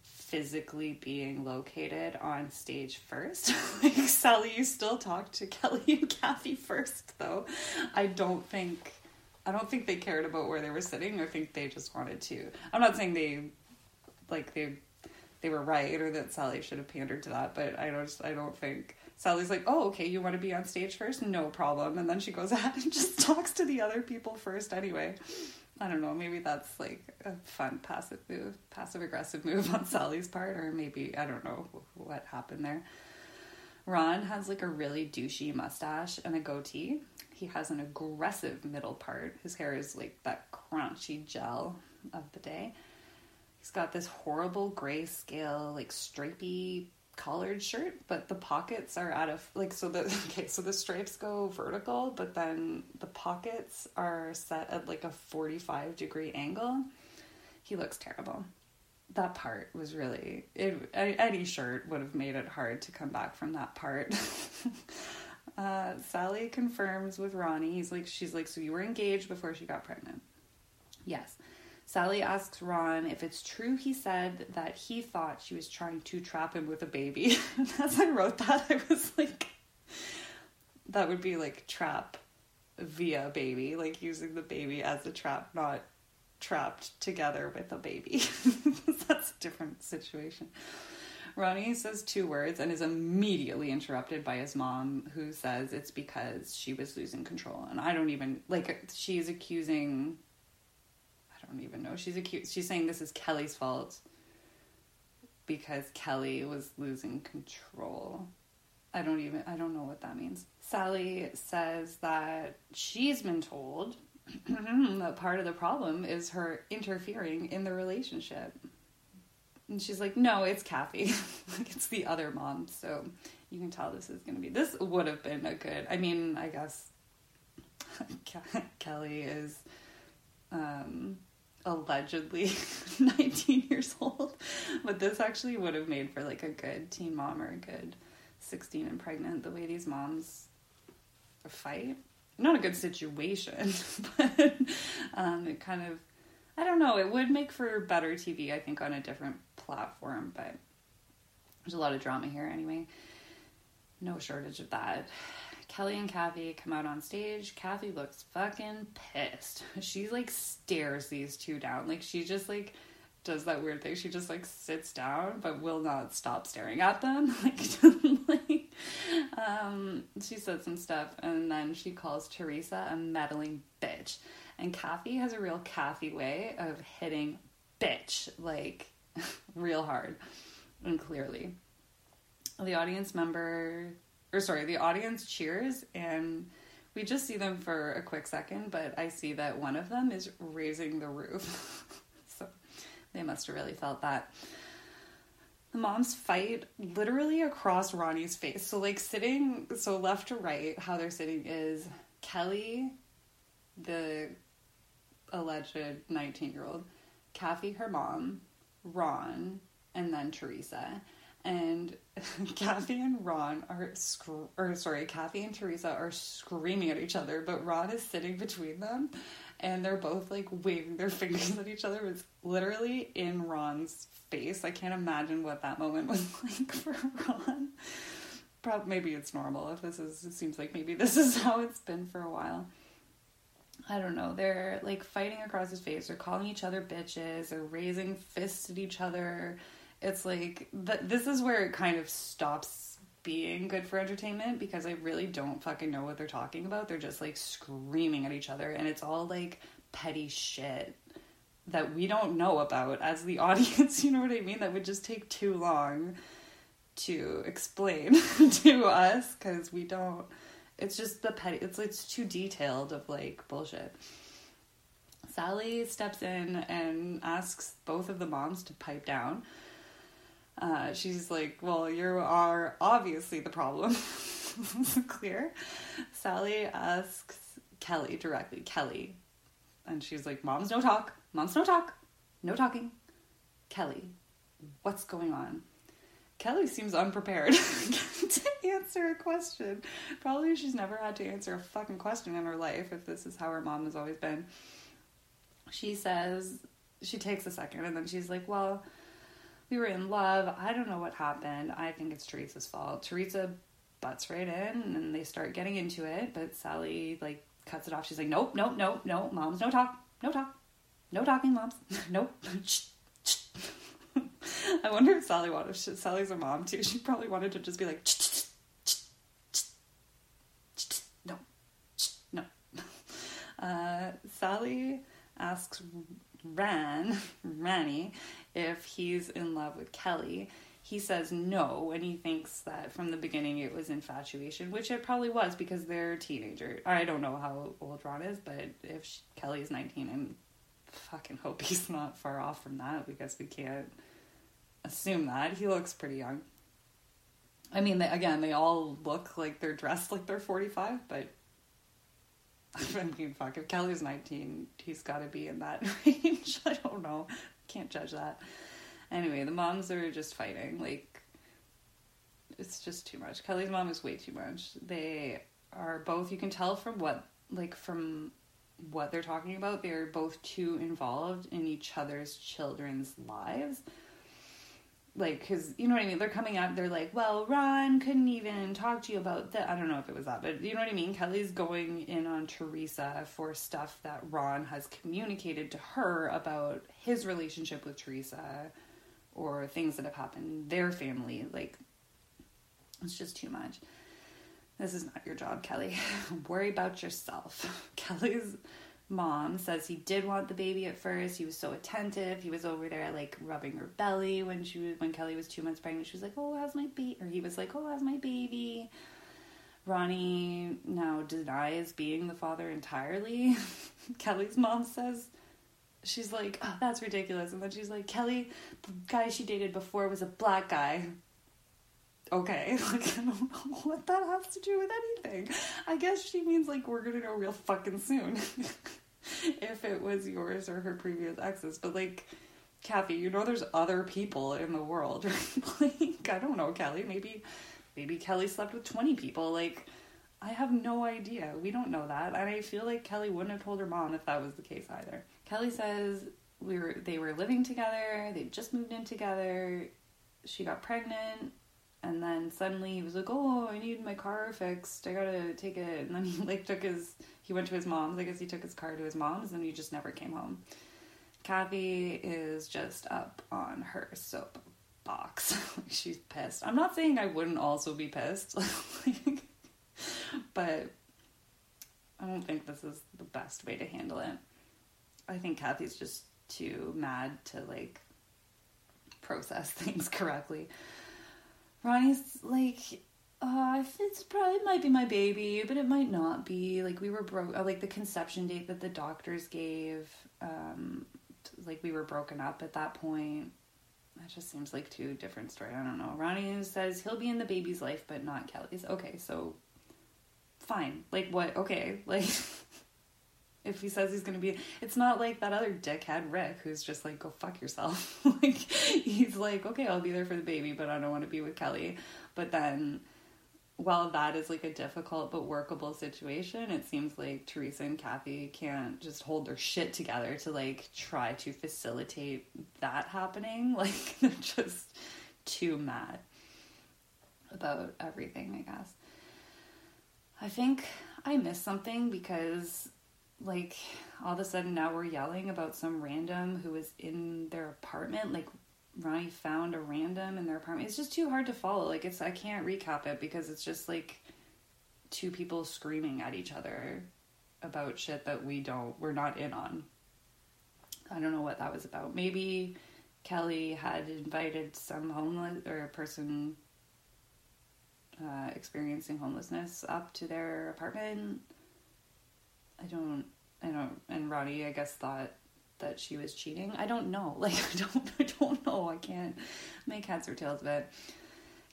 physically being located on stage first. like Sally, you still talk to Kelly and Kathy first though. I don't think I don't think they cared about where they were sitting. I think they just wanted to. I'm not saying they like they they were right or that Sally should have pandered to that, but I don't I don't think Sally's like, "Oh, okay, you want to be on stage first? No problem." And then she goes ahead and just talks to the other people first anyway. I don't know, maybe that's like a fun passive move, passive aggressive move on Sally's part or maybe I don't know what happened there. Ron has like a really douchey mustache and a goatee. He has an aggressive middle part. His hair is like that crunchy gel of the day. He's got this horrible gray scale, like stripy collared shirt, but the pockets are out of like so the okay, so the stripes go vertical, but then the pockets are set at like a 45 degree angle. He looks terrible. That part was really it any shirt would have made it hard to come back from that part. uh, Sally confirms with Ronnie. He's like she's like so you were engaged before she got pregnant. Yes. Sally asks Ron if it's true he said that he thought she was trying to trap him with a baby. As I wrote that, I was like, that would be like trap via baby, like using the baby as a trap, not trapped together with a baby. That's a different situation. Ronnie says two words and is immediately interrupted by his mom, who says it's because she was losing control. And I don't even, like, she's accusing don't even know. She's accused. She's saying this is Kelly's fault because Kelly was losing control. I don't even. I don't know what that means. Sally says that she's been told that part of the problem is her interfering in the relationship. And she's like, no, it's Kathy. like, it's the other mom. So you can tell this is going to be. This would have been a good. I mean, I guess Kelly is um, allegedly 19 years old, but this actually would have made for like a good teen mom or a good 16 and pregnant. The way these moms fight, not a good situation, but um, it kind of, I don't know, it would make for better TV, I think, on a different platform, but there's a lot of drama here anyway. No shortage of that. Kelly and Kathy come out on stage. Kathy looks fucking pissed. She like stares these two down. Like she just like does that weird thing. She just like sits down but will not stop staring at them. Like, like um she said some stuff and then she calls Teresa a meddling bitch. And Kathy has a real Kathy way of hitting bitch like real hard and clearly. The audience member or sorry, the audience cheers and we just see them for a quick second, but I see that one of them is raising the roof. so they must have really felt that. The moms fight literally across Ronnie's face. So, like, sitting, so left to right, how they're sitting is Kelly, the alleged 19 year old, Kathy, her mom, Ron, and then Teresa. And Kathy and Ron are, scr- or sorry, Kathy and Teresa are screaming at each other, but Ron is sitting between them, and they're both like waving their fingers at each other. It's literally in Ron's face. I can't imagine what that moment was like for Ron. Probably maybe it's normal if this is. It seems like maybe this is how it's been for a while. I don't know. They're like fighting across his face. They're calling each other bitches. They're raising fists at each other. It's like th- this is where it kind of stops being good for entertainment because I really don't fucking know what they're talking about. They're just like screaming at each other, and it's all like petty shit that we don't know about as the audience. You know what I mean? That would just take too long to explain to us because we don't it's just the petty. It's it's too detailed of like bullshit. Sally steps in and asks both of the moms to pipe down. Uh, she's like, "Well, you are obviously the problem." Clear. Sally asks Kelly directly, Kelly, and she's like, "Moms, no talk. Moms, no talk. No talking." Kelly, what's going on? Kelly seems unprepared to answer a question. Probably she's never had to answer a fucking question in her life if this is how her mom has always been. She says, she takes a second and then she's like, Well, we were in love. I don't know what happened. I think it's Teresa's fault. Teresa butts right in and they start getting into it, but Sally, like, cuts it off. She's like, Nope, nope, nope, nope, moms, no talk, no talk, no talking, moms, nope. I wonder if Sally wanted. Sally's a mom too. She probably wanted to just be like, no, no. Sally asks Ran, Ranny, if he's in love with Kelly. He says no, and he thinks that from the beginning it was infatuation, which it probably was because they're teenager. I don't know how old Ron is, but if she, Kelly's nineteen, and fucking hope he's not far off from that because we can't assume that. He looks pretty young. I mean, they, again, they all look like they're dressed like they're 45, but I mean, fuck, if Kelly's 19, he's got to be in that range. I don't know. Can't judge that. Anyway, the moms are just fighting. Like, it's just too much. Kelly's mom is way too much. They are both, you can tell from what, like, from what they're talking about, they're both too involved in each other's children's lives like because you know what I mean. They're coming out. They're like, well, Ron couldn't even talk to you about that. I don't know if it was that, but you know what I mean. Kelly's going in on Teresa for stuff that Ron has communicated to her about his relationship with Teresa, or things that have happened in their family. Like, it's just too much. This is not your job, Kelly. Worry about yourself. Kelly's mom says he did want the baby at first. He was so attentive. He was over there like rubbing her belly when she was when Kelly was two months pregnant. She was like, "Oh, how's my baby?" Or he was like, "Oh, how's my baby?" Ronnie now denies being the father entirely. Kelly's mom says she's like, oh, "That's ridiculous," and then she's like, "Kelly, the guy she dated before was a black guy." Okay, like I don't know what that has to do with anything. I guess she means like we're gonna know real fucking soon. if it was yours or her previous exes, but like Kathy, you know there's other people in the world. like I don't know, Kelly, maybe maybe Kelly slept with 20 people. Like I have no idea. We don't know that. And I feel like Kelly wouldn't have told her mom if that was the case either. Kelly says we were they were living together, they just moved in together. She got pregnant and then suddenly he was like, "Oh, I need my car fixed. I gotta take it." And then he like took his he went to his mom's. I guess he took his car to his mom's, and he just never came home. Kathy is just up on her soapbox. She's pissed. I'm not saying I wouldn't also be pissed, but I don't think this is the best way to handle it. I think Kathy's just too mad to like process things correctly. Ronnie's like, uh, it's probably might be my baby, but it might not be. Like we were broke, uh, like the conception date that the doctors gave, um, like we were broken up at that point. That just seems like two different stories. I don't know. Ronnie says he'll be in the baby's life, but not Kelly's. Okay, so fine. Like what? Okay, like if he says he's gonna be, it's not like that other dickhead Rick who's just like, go fuck yourself. like he's like, okay, I'll be there for the baby, but I don't want to be with Kelly. But then, while that is like a difficult but workable situation, it seems like Teresa and Kathy can't just hold their shit together to like try to facilitate that happening. Like they're just too mad about everything, I guess. I think I missed something because like all of a sudden now we're yelling about some random who was in their apartment like ronnie found a random in their apartment. It's just too hard to follow. Like it's i can't recap it because it's just like two people screaming at each other about shit that we don't we're not in on. I don't know what that was about. Maybe kelly had invited some homeless or a person uh, experiencing homelessness up to their apartment I don't, I don't, and Ronnie, I guess, thought that she was cheating. I don't know. Like, I don't, I don't know. I can't make heads or tails of it.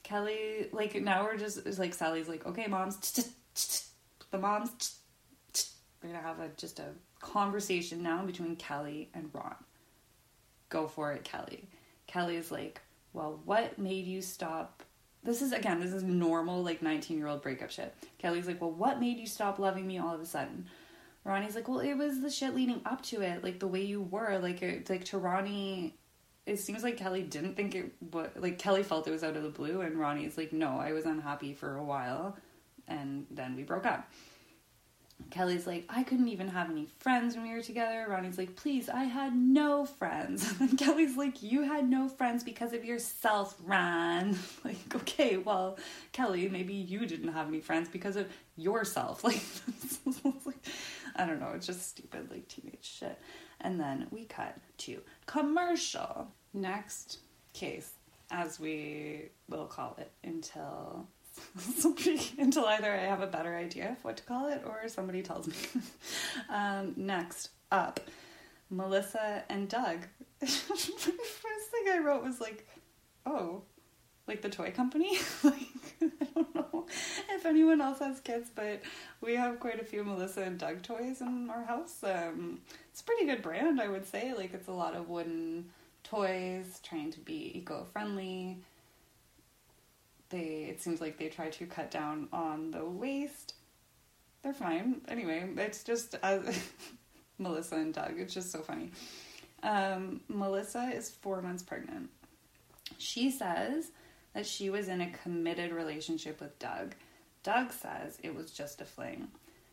Kelly, like, now we're just, it's like, Sally's like, okay, moms, the moms, we're gonna have a, just a conversation now between Kelly and Ron. Go for it, Kelly. Kelly's like, well, what made you stop this is again this is normal like 19 year old breakup shit kelly's like well what made you stop loving me all of a sudden Ronnie's like, well, it was the shit leading up to it, like the way you were, like it, like to Ronnie. It seems like Kelly didn't think it, but like Kelly felt it was out of the blue, and Ronnie's like, no, I was unhappy for a while, and then we broke up. Kelly's like, I couldn't even have any friends when we were together. Ronnie's like, please, I had no friends. And Kelly's like, you had no friends because of yourself, Ron. Like, okay, well, Kelly, maybe you didn't have any friends because of yourself. Like, I don't know, it's just stupid, like teenage shit. And then we cut to commercial. Next case, as we will call it until until either I have a better idea of what to call it or somebody tells me. um, next up, Melissa and Doug. first thing I wrote was like, oh, like the toy company. like I don't know if anyone else has kids, but we have quite a few Melissa and Doug toys in our house. Um, it's a pretty good brand, I would say. Like it's a lot of wooden toys, trying to be eco-friendly. They it seems like they try to cut down on the waste. They're fine. Anyway, it's just as Melissa and Doug. It's just so funny. Um, Melissa is four months pregnant. She says that she was in a committed relationship with Doug. Doug says it was just a fling.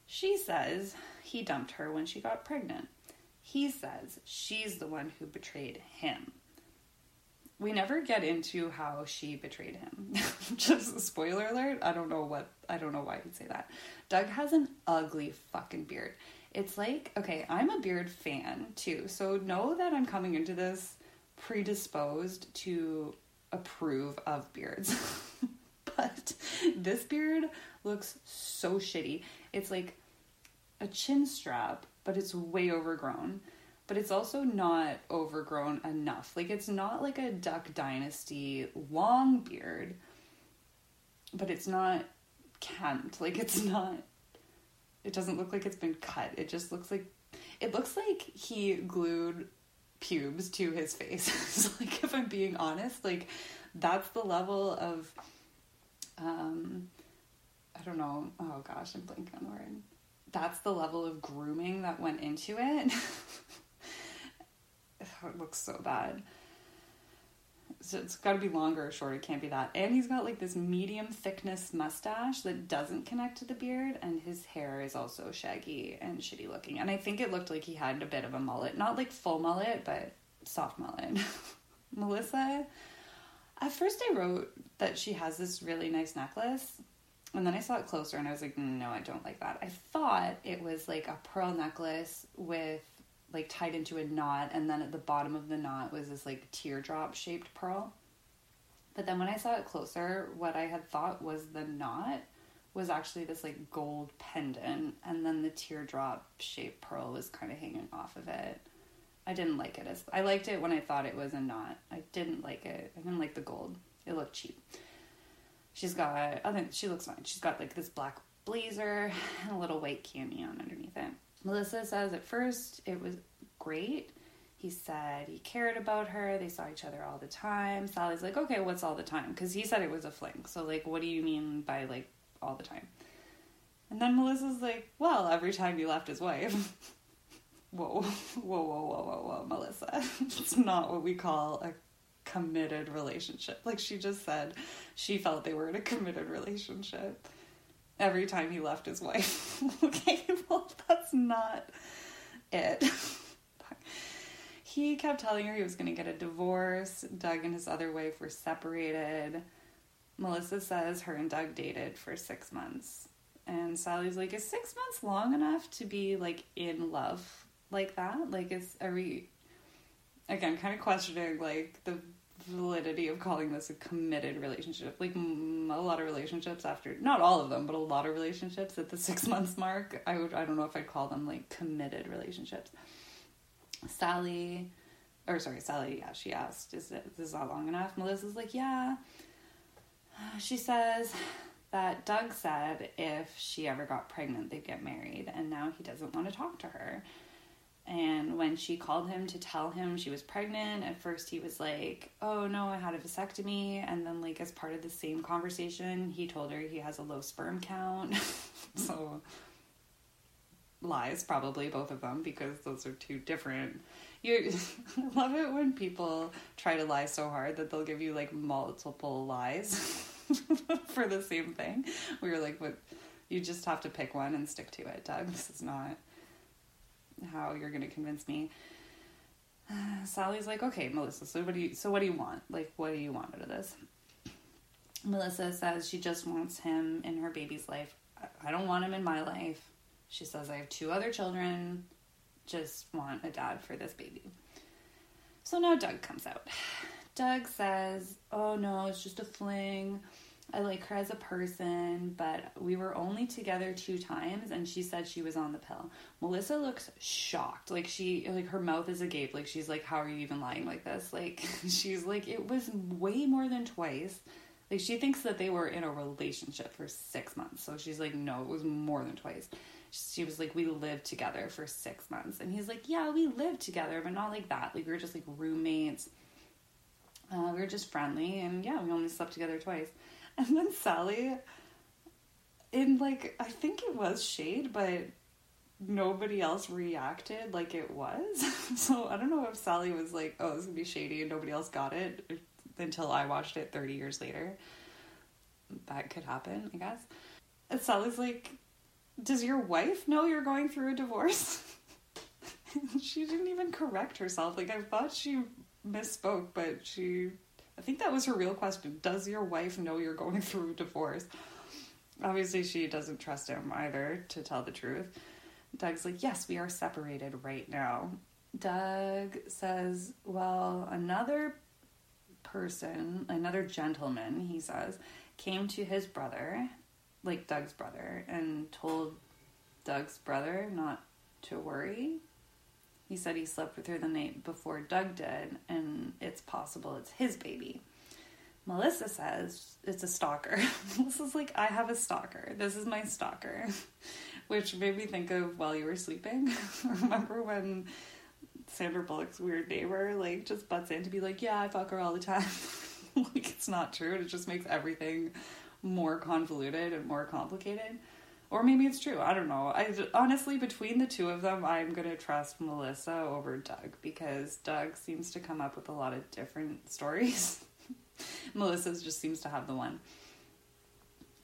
She says he dumped her when she got pregnant. He says she's the one who betrayed him. We never get into how she betrayed him. just a spoiler alert. I don't know what I don't know why he'd say that. Doug has an ugly fucking beard. It's like, okay, I'm a beard fan too. So know that I'm coming into this predisposed to approve of beards. but this beard looks so shitty. It's like a chin strap, but it's way overgrown. But it's also not overgrown enough. Like it's not like a Duck Dynasty long beard, but it's not kempt. Like it's not it doesn't look like it's been cut. It just looks like it looks like he glued pubes to his face. like if I'm being honest, like that's the level of um I don't know. Oh gosh, I'm blanking on the word. That's the level of grooming that went into it. it looks so bad. So it's got to be longer or short. It can't be that. And he's got like this medium thickness mustache that doesn't connect to the beard, and his hair is also shaggy and shitty looking. And I think it looked like he had a bit of a mullet, not like full mullet, but soft mullet. Melissa, at first I wrote that she has this really nice necklace, and then I saw it closer and I was like, mm, no, I don't like that. I thought it was like a pearl necklace with like tied into a knot and then at the bottom of the knot was this like teardrop shaped pearl. But then when I saw it closer, what I had thought was the knot was actually this like gold pendant and then the teardrop shaped pearl was kind of hanging off of it. I didn't like it as I liked it when I thought it was a knot. I didn't like it. I didn't like the gold. It looked cheap. She's got I think she looks fine. She's got like this black blazer and a little white cami on underneath it. Melissa says at first it was great. He said he cared about her. They saw each other all the time. Sally's like, okay, what's all the time? Because he said it was a fling. So, like, what do you mean by, like, all the time? And then Melissa's like, well, every time you left his wife. whoa, whoa, whoa, whoa, whoa, whoa, Melissa. it's not what we call a committed relationship. Like she just said, she felt they were in a committed relationship every time he left his wife. okay, well, that's not it. he kept telling her he was going to get a divorce. Doug and his other wife were separated. Melissa says her and Doug dated for six months. And Sally's like, is six months long enough to be like in love like that? Like, is are we again kind of questioning like the validity of calling this a committed relationship? Like a lot of relationships after, not all of them, but a lot of relationships at the six months mark. I would, I don't know if I'd call them like committed relationships. Sally, or sorry, Sally, yeah, she asked, is it, is that long enough? Melissa's like, yeah. She says that Doug said if she ever got pregnant, they'd get married, and now he doesn't want to talk to her. And when she called him to tell him she was pregnant, at first he was like, Oh no, I had a vasectomy. And then, like, as part of the same conversation, he told her he has a low sperm count. so, lies, probably, both of them, because those are two different. You love it when people try to lie so hard that they'll give you like multiple lies for the same thing. We were like, what? You just have to pick one and stick to it, Doug. This is not how you're going to convince me. Uh, Sally's like, okay, Melissa. So what do you? So what do you want? Like, what do you want out of this? Melissa says she just wants him in her baby's life. I don't want him in my life. She says I have two other children. Just want a dad for this baby. So now Doug comes out. Doug says, "Oh no, it's just a fling." I like her as a person, but we were only together two times and she said she was on the pill. Melissa looks shocked. Like she like her mouth is agape. Like she's like, How are you even lying like this? Like she's like, It was way more than twice. Like she thinks that they were in a relationship for six months. So she's like, No, it was more than twice. She was like, We lived together for six months. And he's like, Yeah, we lived together, but not like that. Like we were just like roommates. Uh, we were just friendly and yeah, we only slept together twice. And then Sally, in like, I think it was shade, but nobody else reacted like it was. so I don't know if Sally was like, oh, it's gonna be shady and nobody else got it until I watched it 30 years later. That could happen, I guess. And Sally's like, does your wife know you're going through a divorce? she didn't even correct herself. Like, I thought she misspoke, but she I think that was her real question. Does your wife know you're going through a divorce? Obviously, she doesn't trust him either, to tell the truth. Doug's like, Yes, we are separated right now. Doug says, Well, another person, another gentleman, he says, came to his brother, like Doug's brother, and told Doug's brother not to worry he said he slept with her the night before Doug did, and it's possible it's his baby. Melissa says it's a stalker. Melissa's like, I have a stalker. This is my stalker. Which made me think of while you were sleeping. Remember when Sandra Bullock's weird neighbor like just butts in to be like, Yeah, I fuck her all the time. like it's not true. It just makes everything more convoluted and more complicated. Or maybe it's true. I don't know. I honestly, between the two of them, I'm gonna trust Melissa over Doug because Doug seems to come up with a lot of different stories. Melissa just seems to have the one.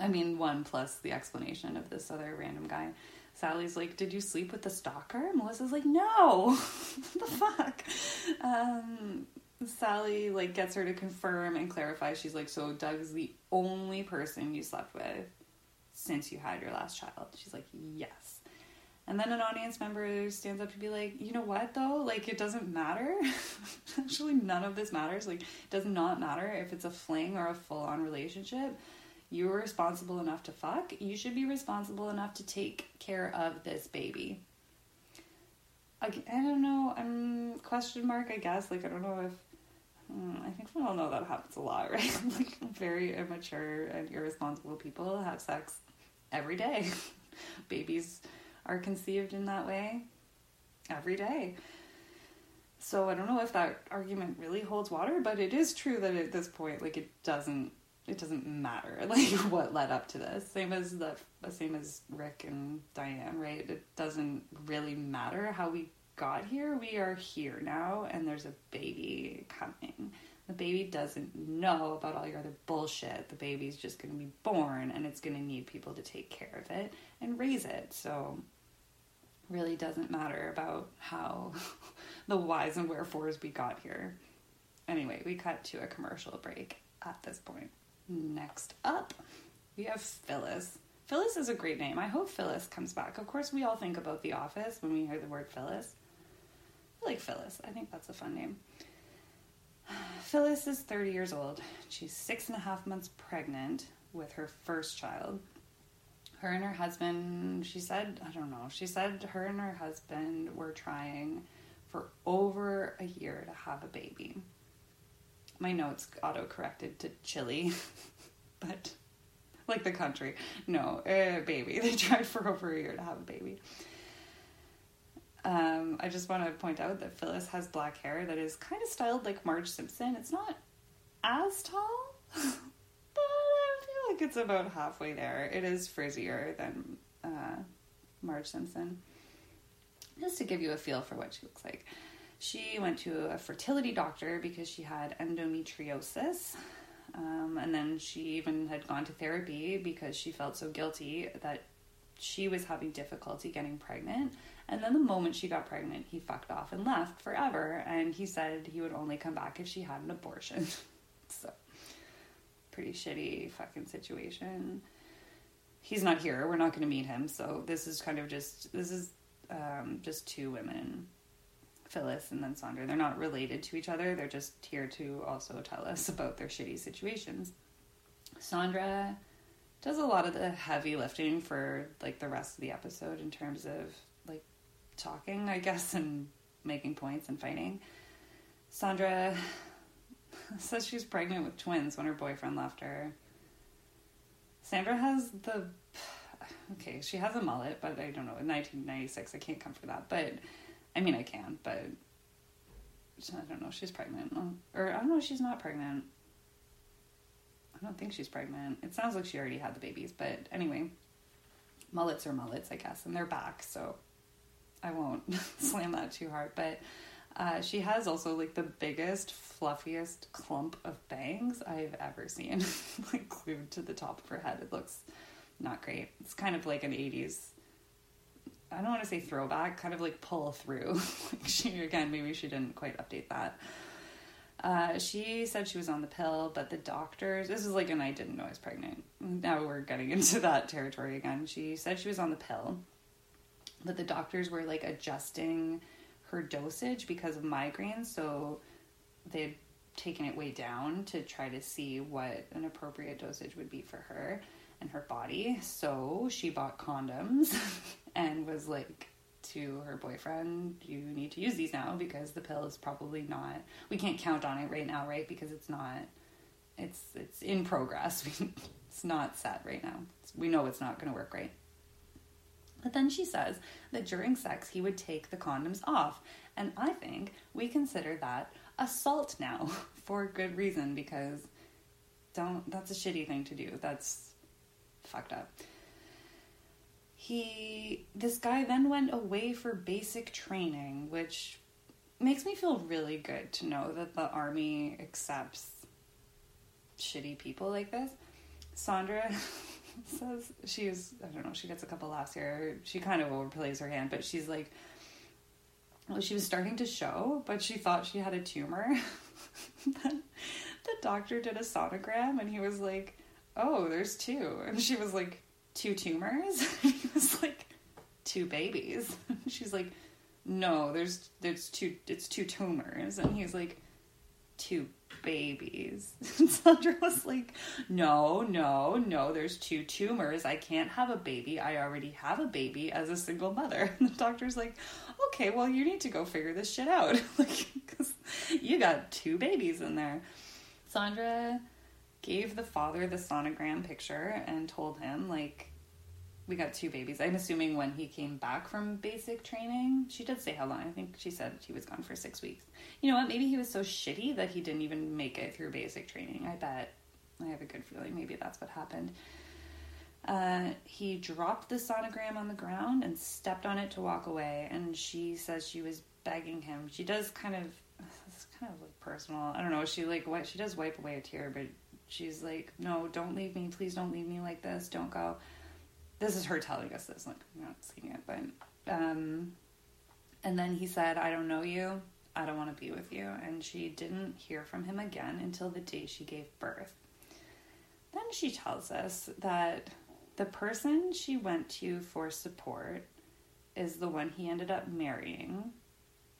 I mean, one plus the explanation of this other random guy. Sally's like, "Did you sleep with the stalker?" Melissa's like, "No, what the fuck." Um, Sally like gets her to confirm and clarify. She's like, "So Doug's the only person you slept with." Since you had your last child? She's like, yes. And then an audience member stands up to be like, you know what though? Like, it doesn't matter. Actually, none of this matters. Like, it does not matter if it's a fling or a full on relationship. You are responsible enough to fuck. You should be responsible enough to take care of this baby. I, I don't know. I'm question mark. I guess. Like, I don't know if. Hmm, I think we all know that happens a lot, right? like, very immature and irresponsible people have sex every day. Babies are conceived in that way every day. So I don't know if that argument really holds water, but it is true that at this point, like it doesn't it doesn't matter like what led up to this. Same as the same as Rick and Diane, right? It doesn't really matter how we got here. We are here now, and there's a baby coming. The baby doesn't know about all your other bullshit. The baby's just going to be born, and it's going to need people to take care of it and raise it. So really doesn't matter about how the whys and wherefores we got here. Anyway, we cut to a commercial break at this point. Next up, we have Phyllis. Phyllis is a great name. I hope Phyllis comes back. Of course, we all think about The Office when we hear the word Phyllis. I like Phyllis. I think that's a fun name. Phyllis is 30 years old. She's six and a half months pregnant with her first child her and her husband, she said, I don't know, she said her and her husband were trying for over a year to have a baby. My notes auto corrected to Chile, but like the country. No, a baby. They tried for over a year to have a baby. Um, I just want to point out that Phyllis has black hair that is kind of styled like Marge Simpson. It's not as tall, but I feel like it's about halfway there. It is frizzier than uh, Marge Simpson. Just to give you a feel for what she looks like. She went to a fertility doctor because she had endometriosis. Um, and then she even had gone to therapy because she felt so guilty that she was having difficulty getting pregnant. And then the moment she got pregnant, he fucked off and left forever. And he said he would only come back if she had an abortion. so pretty shitty fucking situation. He's not here. We're not going to meet him. So this is kind of just this is um, just two women, Phyllis and then Sandra. They're not related to each other. They're just here to also tell us about their shitty situations. Sandra does a lot of the heavy lifting for like the rest of the episode in terms of talking, I guess, and making points and fighting. Sandra says she's pregnant with twins when her boyfriend left her. Sandra has the okay, she has a mullet, but I don't know. In 1996, I can't come for that. But I mean, I can, but I don't know. She's pregnant, or I don't know. She's not pregnant. I don't think she's pregnant. It sounds like she already had the babies, but anyway, mullets are mullets, I guess, and they're back. So I won't slam that too hard, but uh, she has also like the biggest, fluffiest clump of bangs I've ever seen, like glued to the top of her head. It looks not great. It's kind of like an 80s, I don't want to say throwback, kind of like pull through. like she, again, maybe she didn't quite update that. Uh, she said she was on the pill, but the doctors, this is like, and I didn't know I was pregnant. Now we're getting into that territory again. She said she was on the pill, but the doctors were like adjusting her dosage because of migraines. So they'd taken it way down to try to see what an appropriate dosage would be for her and her body. So she bought condoms and was like to her boyfriend, You need to use these now because the pill is probably not, we can't count on it right now, right? Because it's not, it's, it's in progress. it's not set right now. We know it's not going to work right. But then she says that during sex he would take the condoms off. And I think we consider that assault now for good reason because don't that's a shitty thing to do. That's fucked up. He this guy then went away for basic training, which makes me feel really good to know that the army accepts shitty people like this. Sandra says she's I don't know, she gets a couple laughs here. She kind of overplays her hand, but she's like well, she was starting to show, but she thought she had a tumor. the doctor did a sonogram and he was like, Oh, there's two. And she was like, Two tumors? he was like, Two babies. She's like, No, there's there's two it's two tumors. And he's like, Two babies. And Sandra was like, No, no, no, there's two tumors. I can't have a baby. I already have a baby as a single mother. And the doctor's like, Okay, well, you need to go figure this shit out. like, because you got two babies in there. Sandra gave the father the sonogram picture and told him, like, we got two babies. I'm assuming when he came back from basic training. She did say how long. I think she said he was gone for six weeks. You know what? Maybe he was so shitty that he didn't even make it through basic training. I bet. I have a good feeling maybe that's what happened. Uh, he dropped the sonogram on the ground and stepped on it to walk away. And she says she was begging him. She does kind of, it's kind of personal. I don't know. She like what she does wipe away a tear, but she's like, "No, don't leave me. Please don't leave me like this. Don't go." This is her telling us this, like I'm not seeing it, but um, and then he said, "I don't know you. I don't want to be with you." And she didn't hear from him again until the day she gave birth. Then she tells us that the person she went to for support is the one he ended up marrying,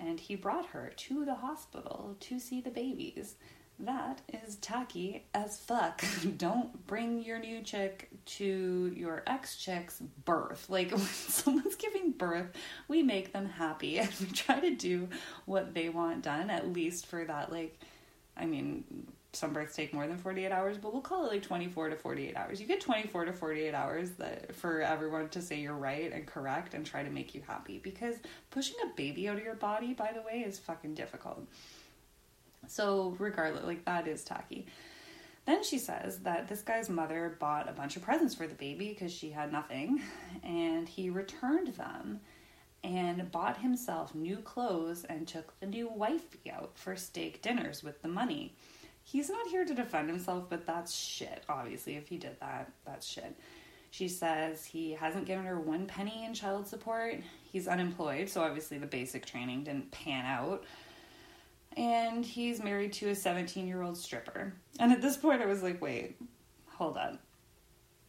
and he brought her to the hospital to see the babies. That is tacky as fuck. Don't bring your new chick to your ex chick's birth. Like, when someone's giving birth, we make them happy and we try to do what they want done, at least for that, like, I mean, some births take more than 48 hours, but we'll call it like 24 to 48 hours. You get 24 to 48 hours that for everyone to say you're right and correct and try to make you happy because pushing a baby out of your body, by the way, is fucking difficult. So, regardless, like that is tacky. Then she says that this guy's mother bought a bunch of presents for the baby because she had nothing, and he returned them and bought himself new clothes and took the new wifey out for steak dinners with the money. He's not here to defend himself, but that's shit, obviously. If he did that, that's shit. She says he hasn't given her one penny in child support. He's unemployed, so obviously the basic training didn't pan out and he's married to a 17 year old stripper. And at this point, I was like, wait, hold on.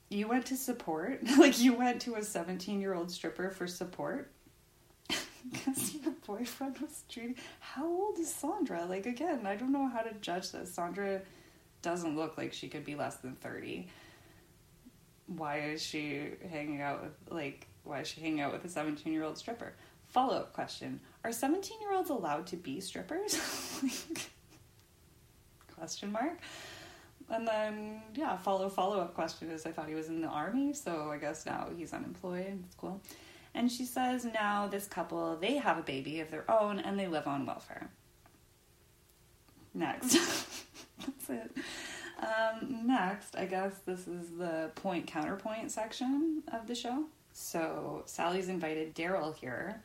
You went to support? like, you went to a 17 year old stripper for support? Because your boyfriend was treating. How old is Sandra? Like, again, I don't know how to judge this. Sandra doesn't look like she could be less than 30. Why is she hanging out with, like, why is she hanging out with a 17 year old stripper? Follow up question Are 17 year olds allowed to be strippers? question mark. And then, yeah, follow follow up question is I thought he was in the army, so I guess now he's unemployed. It's cool. And she says now this couple, they have a baby of their own and they live on welfare. Next. That's it. Um, next, I guess this is the point counterpoint section of the show. So Sally's invited Daryl here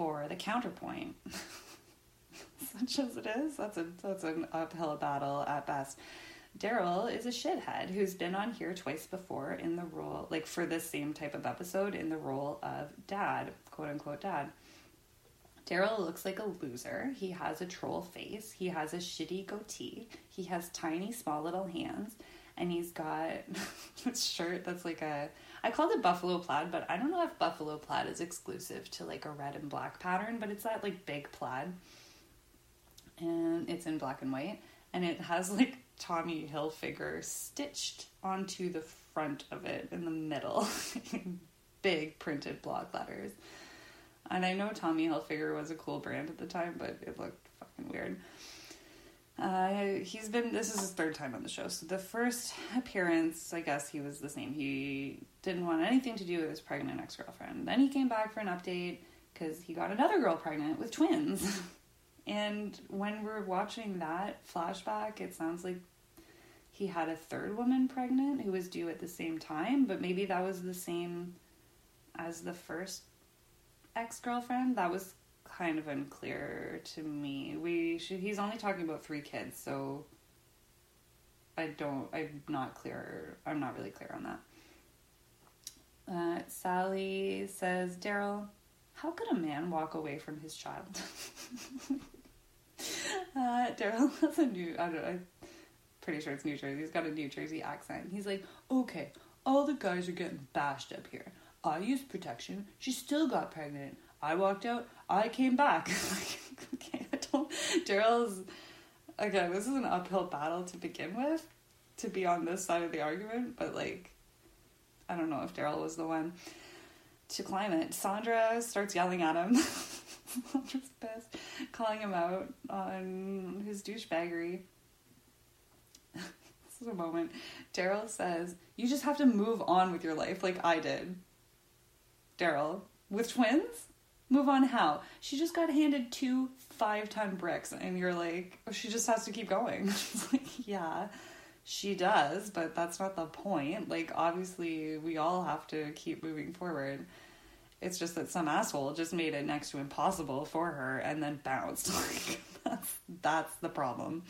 for the counterpoint. Such as it is, that's a that's an uphill battle at best. Daryl is a shithead who's been on here twice before in the role, like for this same type of episode, in the role of dad, quote unquote dad. Daryl looks like a loser. He has a troll face. He has a shitty goatee. He has tiny, small little hands. And he's got shirt that's like a I called it buffalo plaid, but I don't know if buffalo plaid is exclusive to like a red and black pattern, but it's that like big plaid. And it's in black and white. And it has like Tommy Hilfiger stitched onto the front of it in the middle. big printed block letters. And I know Tommy Hilfiger was a cool brand at the time, but it looked fucking weird. Uh, he's been this is his third time on the show. So the first appearance, I guess he was the same. He didn't want anything to do with his pregnant ex girlfriend. Then he came back for an update because he got another girl pregnant with twins. and when we're watching that flashback, it sounds like he had a third woman pregnant who was due at the same time, but maybe that was the same as the first ex girlfriend. That was kind of unclear to me. We should, he's only talking about three kids, so I don't. I'm not clear. I'm not really clear on that. Uh, Sally says, Daryl, how could a man walk away from his child? uh, Daryl has a new. I don't. I'm pretty sure it's New Jersey. He's got a New Jersey accent. He's like, okay, all the guys are getting bashed up here. I used protection. She still got pregnant. I walked out. I came back. okay, I don't. Daryl's again. This is an uphill battle to begin with, to be on this side of the argument. But like, I don't know if Daryl was the one to climb it. Sandra starts yelling at him. Sandra's pissed, calling him out on his douchebaggery. This is a moment. Daryl says, You just have to move on with your life like I did. Daryl, with twins? Move on how? She just got handed two five ton bricks, and you're like, oh, She just has to keep going. She's like, Yeah, she does, but that's not the point. Like, obviously, we all have to keep moving forward. It's just that some asshole just made it next to impossible for her and then bounced. Like, that's, that's the problem.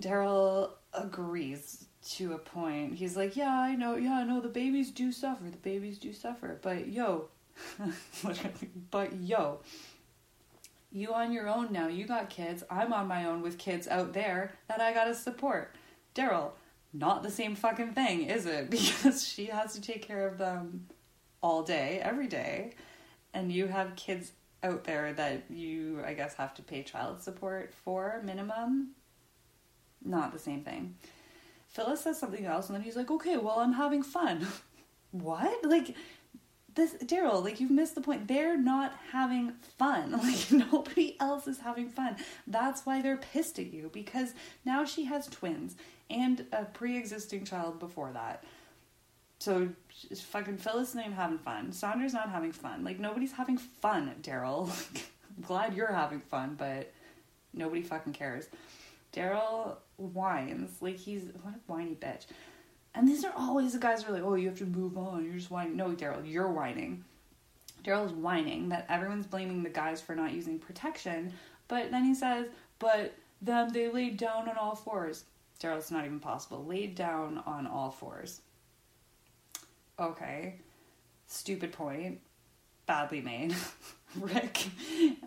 Daryl agrees to a point. He's like, Yeah, I know, yeah, I know, the babies do suffer. The babies do suffer. But yo, but yo, you on your own now. You got kids. I'm on my own with kids out there that I gotta support. Daryl, not the same fucking thing, is it? Because she has to take care of them all day, every day. And you have kids out there that you, I guess, have to pay child support for minimum. Not the same thing. Phyllis says something else, and then he's like, okay, well, I'm having fun. what? Like, this, Daryl, like, you've missed the point. They're not having fun. Like, nobody else is having fun. That's why they're pissed at you, because now she has twins and a pre existing child before that. So, fucking Phyllis ain't having fun. Sandra's not having fun. Like, nobody's having fun, Daryl. Glad you're having fun, but nobody fucking cares. Daryl whines like he's what a whiny bitch. And these are always the guys who are like, oh, you have to move on. You're just whining. No, Daryl, you're whining. Daryl's whining that everyone's blaming the guys for not using protection, but then he says, but then they laid down on all fours. Daryl, it's not even possible. Laid down on all fours. Okay. Stupid point. Badly made. Rick,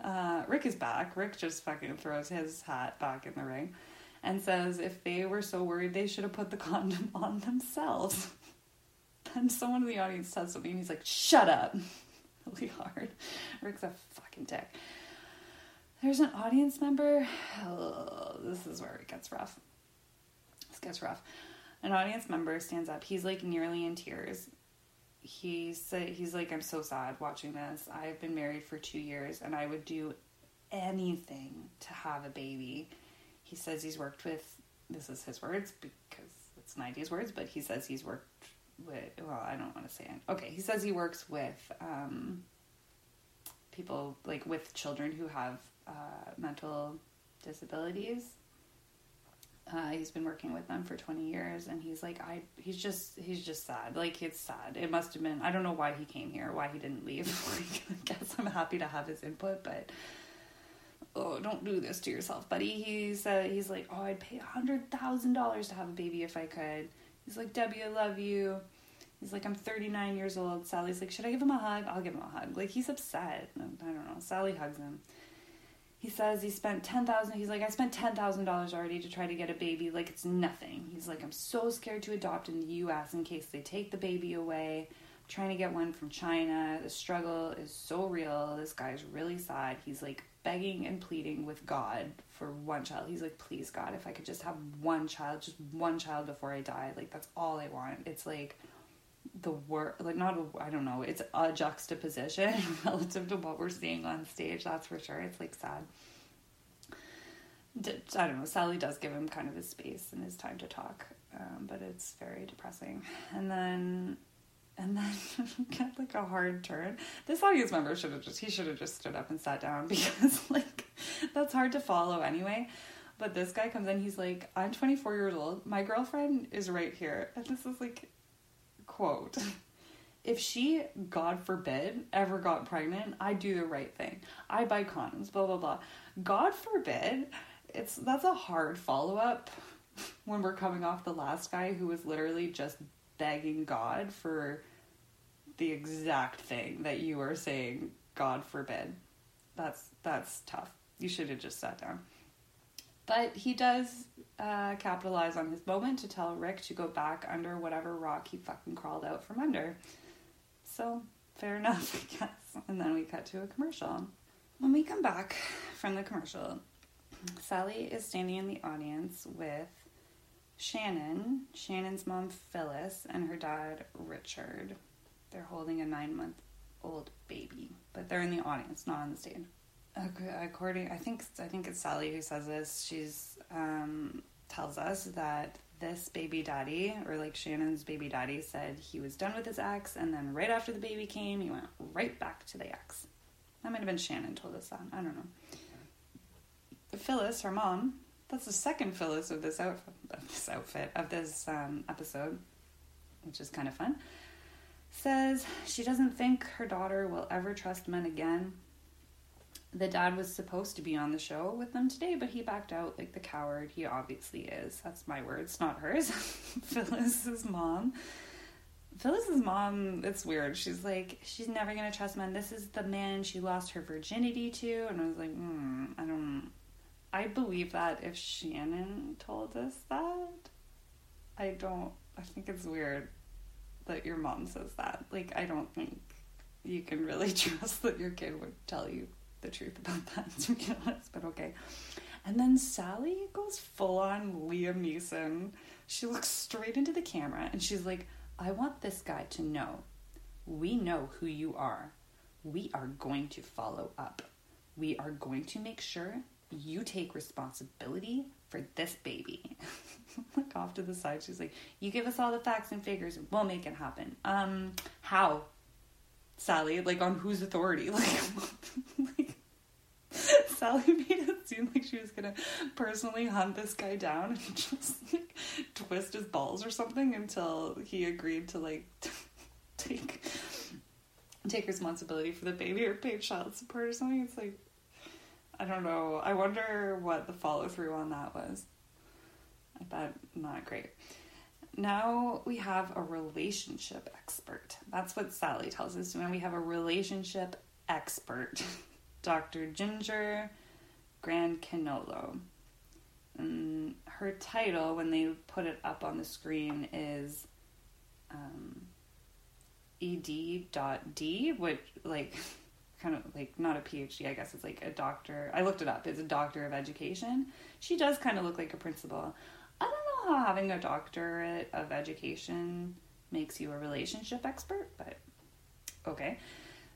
uh, Rick is back. Rick just fucking throws his hat back in the ring and says if they were so worried, they should have put the condom on themselves. then someone in the audience says something, and he's like, "Shut up!" really hard. Rick's a fucking dick. There's an audience member. Oh, this is where it gets rough. This gets rough. An audience member stands up. He's like nearly in tears he said he's like i'm so sad watching this i've been married for two years and i would do anything to have a baby he says he's worked with this is his words because it's 90s words but he says he's worked with well i don't want to say it. Okay he says he works with um, people like with children who have uh, mental disabilities. Uh, he's been working with them for 20 years and he's like i he's just he's just sad. Like it's sad. It must have been i don't know why he came here why he didn't leave. Like, i guess i'm happy to have his input but oh don't do this to yourself buddy he said he's like oh i'd pay a hundred thousand dollars to have a baby if i could he's like debbie i love you he's like i'm 39 years old sally's like should i give him a hug i'll give him a hug like he's upset i don't know sally hugs him he says he spent ten thousand. He's like, I spent ten thousand dollars already to try to get a baby. Like it's nothing. He's like, I'm so scared to adopt in the U.S. in case they take the baby away. I'm trying to get one from China. The struggle is so real. This guy's really sad. He's like begging and pleading with God for one child. He's like, please God, if I could just have one child, just one child before I die. Like that's all I want. It's like the work like not I don't know it's a juxtaposition relative to what we're seeing on stage that's for sure it's like sad I don't know Sally does give him kind of his space and his time to talk um, but it's very depressing and then and then get like a hard turn this audience member should have just he should have just stood up and sat down because like that's hard to follow anyway but this guy comes in he's like i'm 24 years old my girlfriend is right here and this is like quote if she, God forbid, ever got pregnant, I do the right thing. I buy condoms, blah blah blah. God forbid, it's that's a hard follow up when we're coming off the last guy who was literally just begging God for the exact thing that you are saying, God forbid. That's that's tough. You should have just sat down. But he does uh, capitalize on his moment to tell Rick to go back under whatever rock he fucking crawled out from under. So, fair enough, I guess. And then we cut to a commercial. When we come back from the commercial, Sally is standing in the audience with Shannon, Shannon's mom Phyllis, and her dad Richard. They're holding a nine month old baby, but they're in the audience, not on the stage according I think I think it's Sally who says this. She's um, tells us that this baby daddy, or like Shannon's baby daddy, said he was done with his ex, and then right after the baby came, he went right back to the ex. That might have been Shannon told us that. I don't know. Phyllis, her mom, that's the second Phyllis of this outfit, of this outfit of this um, episode, which is kind of fun. Says she doesn't think her daughter will ever trust men again. The dad was supposed to be on the show with them today, but he backed out like the coward he obviously is. That's my words, not hers. Phyllis's mom. Phyllis's mom, it's weird. She's like, she's never gonna trust men. This is the man she lost her virginity to, and I was like, hmm, I don't. I believe that if Shannon told us that. I don't. I think it's weird that your mom says that. Like, I don't think you can really trust that your kid would tell you the truth about that, to be honest, but okay. And then Sally goes full on Liam Neeson. She looks straight into the camera and she's like, I want this guy to know we know who you are. We are going to follow up. We are going to make sure you take responsibility for this baby. like off to the side, she's like, You give us all the facts and figures, we'll make it happen. Um, how? Sally, like on whose authority? Like, like Sally made it seem like she was gonna personally hunt this guy down and just like twist his balls or something until he agreed to like take take responsibility for the baby or pay child support or something. It's like I don't know. I wonder what the follow through on that was. I bet not great. Now we have a relationship expert. That's what Sally tells us. When we have a relationship expert, Dr. Ginger Grand Canolo. And her title, when they put it up on the screen, is um, ed.d, which, like, kind of like not a PhD, I guess it's like a doctor. I looked it up. It's a doctor of education. She does kind of look like a principal. I don't know how having a doctorate of education makes you a relationship expert, but okay.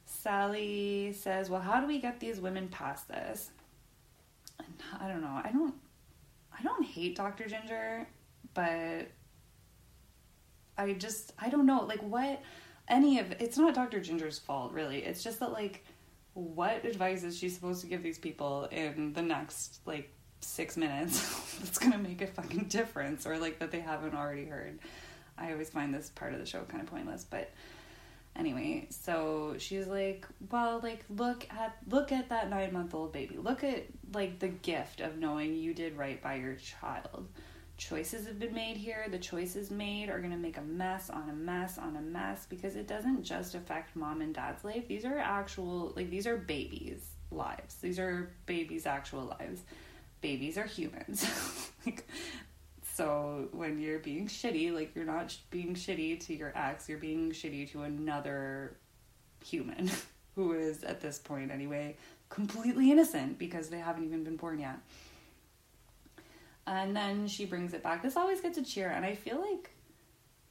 Sally says, "Well, how do we get these women past this?" And I don't know. I don't I don't hate Dr. Ginger, but I just I don't know like what any of it's not Dr. Ginger's fault really. It's just that like what advice is she supposed to give these people in the next like six minutes that's gonna make a fucking difference or like that they haven't already heard? I always find this part of the show kind of pointless but anyway so she's like well like look at look at that nine month old baby. Look at like the gift of knowing you did right by your child choices have been made here. The choices made are going to make a mess on a mess on a mess because it doesn't just affect mom and dad's life. These are actual, like, these are babies' lives. These are babies' actual lives. Babies are humans. like, so when you're being shitty, like, you're not being shitty to your ex, you're being shitty to another human who is, at this point anyway, completely innocent because they haven't even been born yet and then she brings it back. This always gets a cheer, and I feel like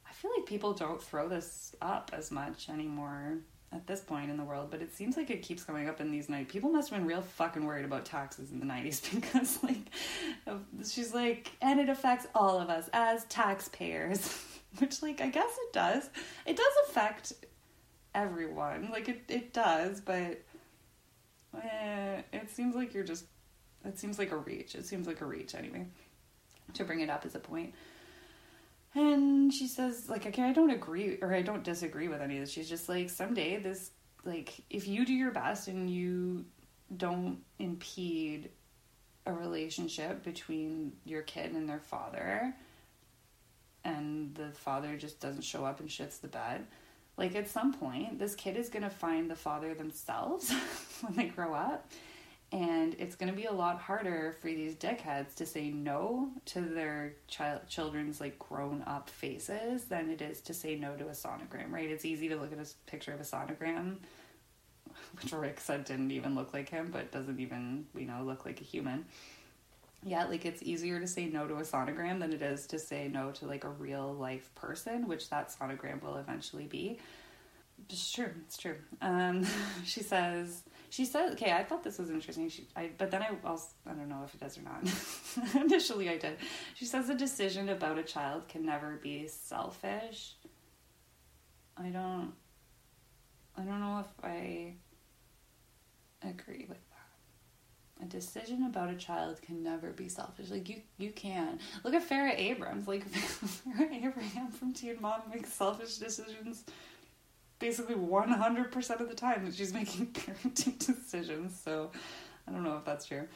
I feel like people don't throw this up as much anymore at this point in the world, but it seems like it keeps coming up in these nights. People must have been real fucking worried about taxes in the 90s because, like, she's like, and it affects all of us as taxpayers, which, like, I guess it does. It does affect everyone. Like, it, it does, but eh, it seems like you're just, it seems like a reach. It seems like a reach anyway to bring it up as a point. And she says, like, okay, I don't agree or I don't disagree with any of this. She's just like, someday this, like, if you do your best and you don't impede a relationship between your kid and their father, and the father just doesn't show up and shits the bed, like, at some point, this kid is gonna find the father themselves when they grow up and it's going to be a lot harder for these dickheads to say no to their child children's like grown up faces than it is to say no to a sonogram right it's easy to look at a picture of a sonogram which rick said didn't even look like him but doesn't even you know look like a human yeah like it's easier to say no to a sonogram than it is to say no to like a real life person which that sonogram will eventually be It's true. It's true. Um, she says. She says, "Okay, I thought this was interesting." She, I, but then I also, I don't know if it does or not. Initially, I did. She says a decision about a child can never be selfish. I don't. I don't know if I agree with that. A decision about a child can never be selfish. Like you, you can look at Farrah Abrams. Like Farrah Abraham from Teen Mom makes selfish decisions basically 100% of the time that she's making parenting decisions. So I don't know if that's true.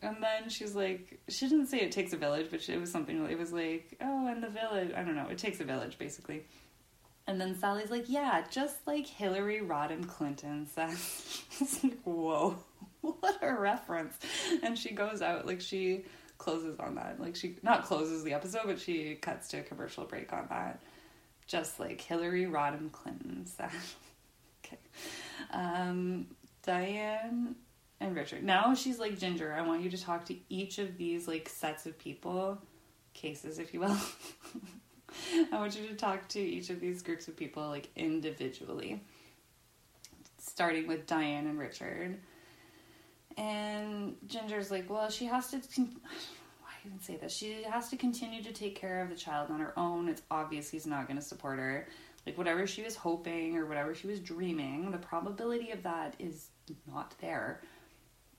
And then she's like, she didn't say it takes a village, but it was something, it was like, oh, and the village, I don't know, it takes a village basically. And then Sally's like, yeah, just like Hillary Rodham Clinton says. it's like, whoa, what a reference. And she goes out, like, she closes on that. Like, she, not closes the episode, but she cuts to a commercial break on that just like Hillary Rodham Clinton okay. Um, Diane and Richard. Now she's like Ginger. I want you to talk to each of these like sets of people, cases, if you will. I want you to talk to each of these groups of people like individually, starting with Diane and Richard. And Ginger's like, well, she has to. Con- even say this? She has to continue to take care of the child on her own. It's obvious he's not going to support her. Like, whatever she was hoping or whatever she was dreaming, the probability of that is not there.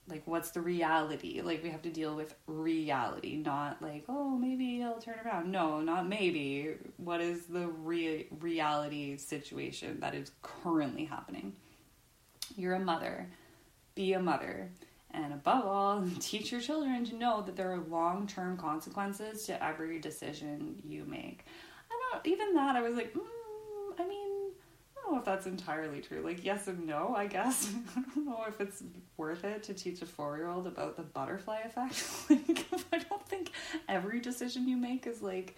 Like, what's the reality? Like, we have to deal with reality, not like, oh, maybe he'll turn around. No, not maybe. What is the re- reality situation that is currently happening? You're a mother. Be a mother and above all, teach your children to know that there are long term consequences to every decision you make. I don't, even that, I was like, mm, I mean, I don't know if that's entirely true. Like, yes and no, I guess. I don't know if it's worth it to teach a four year old about the butterfly effect. like, I don't think every decision you make is like,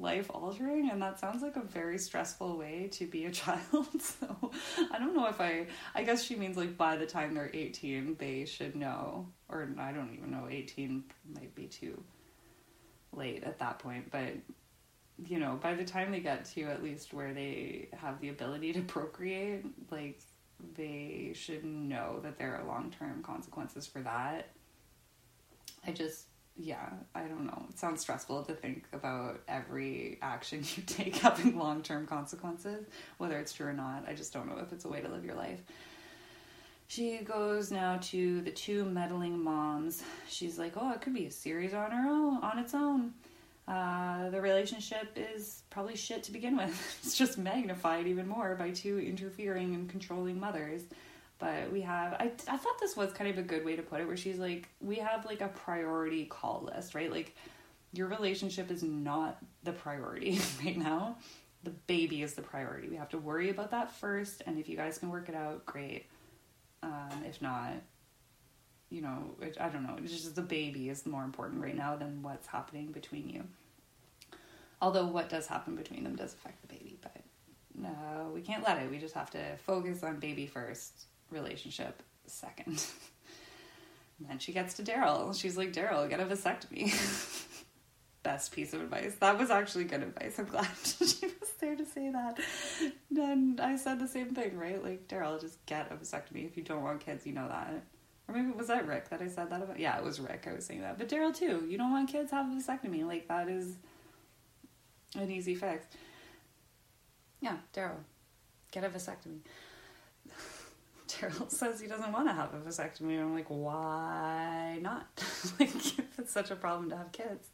life altering and that sounds like a very stressful way to be a child. So i don't know if i i guess she means like by the time they're 18 they should know or i don't even know 18 might be too late at that point but you know by the time they get to at least where they have the ability to procreate like they should know that there are long-term consequences for that. I just yeah, I don't know. It sounds stressful to think about every action you take having long term consequences, whether it's true or not. I just don't know if it's a way to live your life. She goes now to the two meddling moms. She's like, "Oh, it could be a series on her own, on its own. Uh, the relationship is probably shit to begin with. it's just magnified even more by two interfering and controlling mothers." But we have I, I thought this was kind of a good way to put it where she's like we have like a priority call list right? Like your relationship is not the priority right now. The baby is the priority. We have to worry about that first and if you guys can work it out great. Um, if not you know it, i don't know it's just the baby is more important right now than what's happening between you. Although what does happen between them does affect the baby but no we can't let it. We just have to focus on baby first relationship second. and then she gets to Daryl. She's like, Daryl, get a vasectomy. Best piece of advice. That was actually good advice. I'm glad she was there to say that. And I said the same thing, right? Like, Daryl, just get a vasectomy. If you don't want kids, you know that. Or maybe was that Rick that I said that about? Yeah, it was Rick. I was saying that. But Daryl, too. You don't want kids, have a vasectomy. Like, that is an easy fix. Yeah, Daryl, get a vasectomy. Daryl says he doesn't want to have a vasectomy. I'm like, why not? like, if it's such a problem to have kids.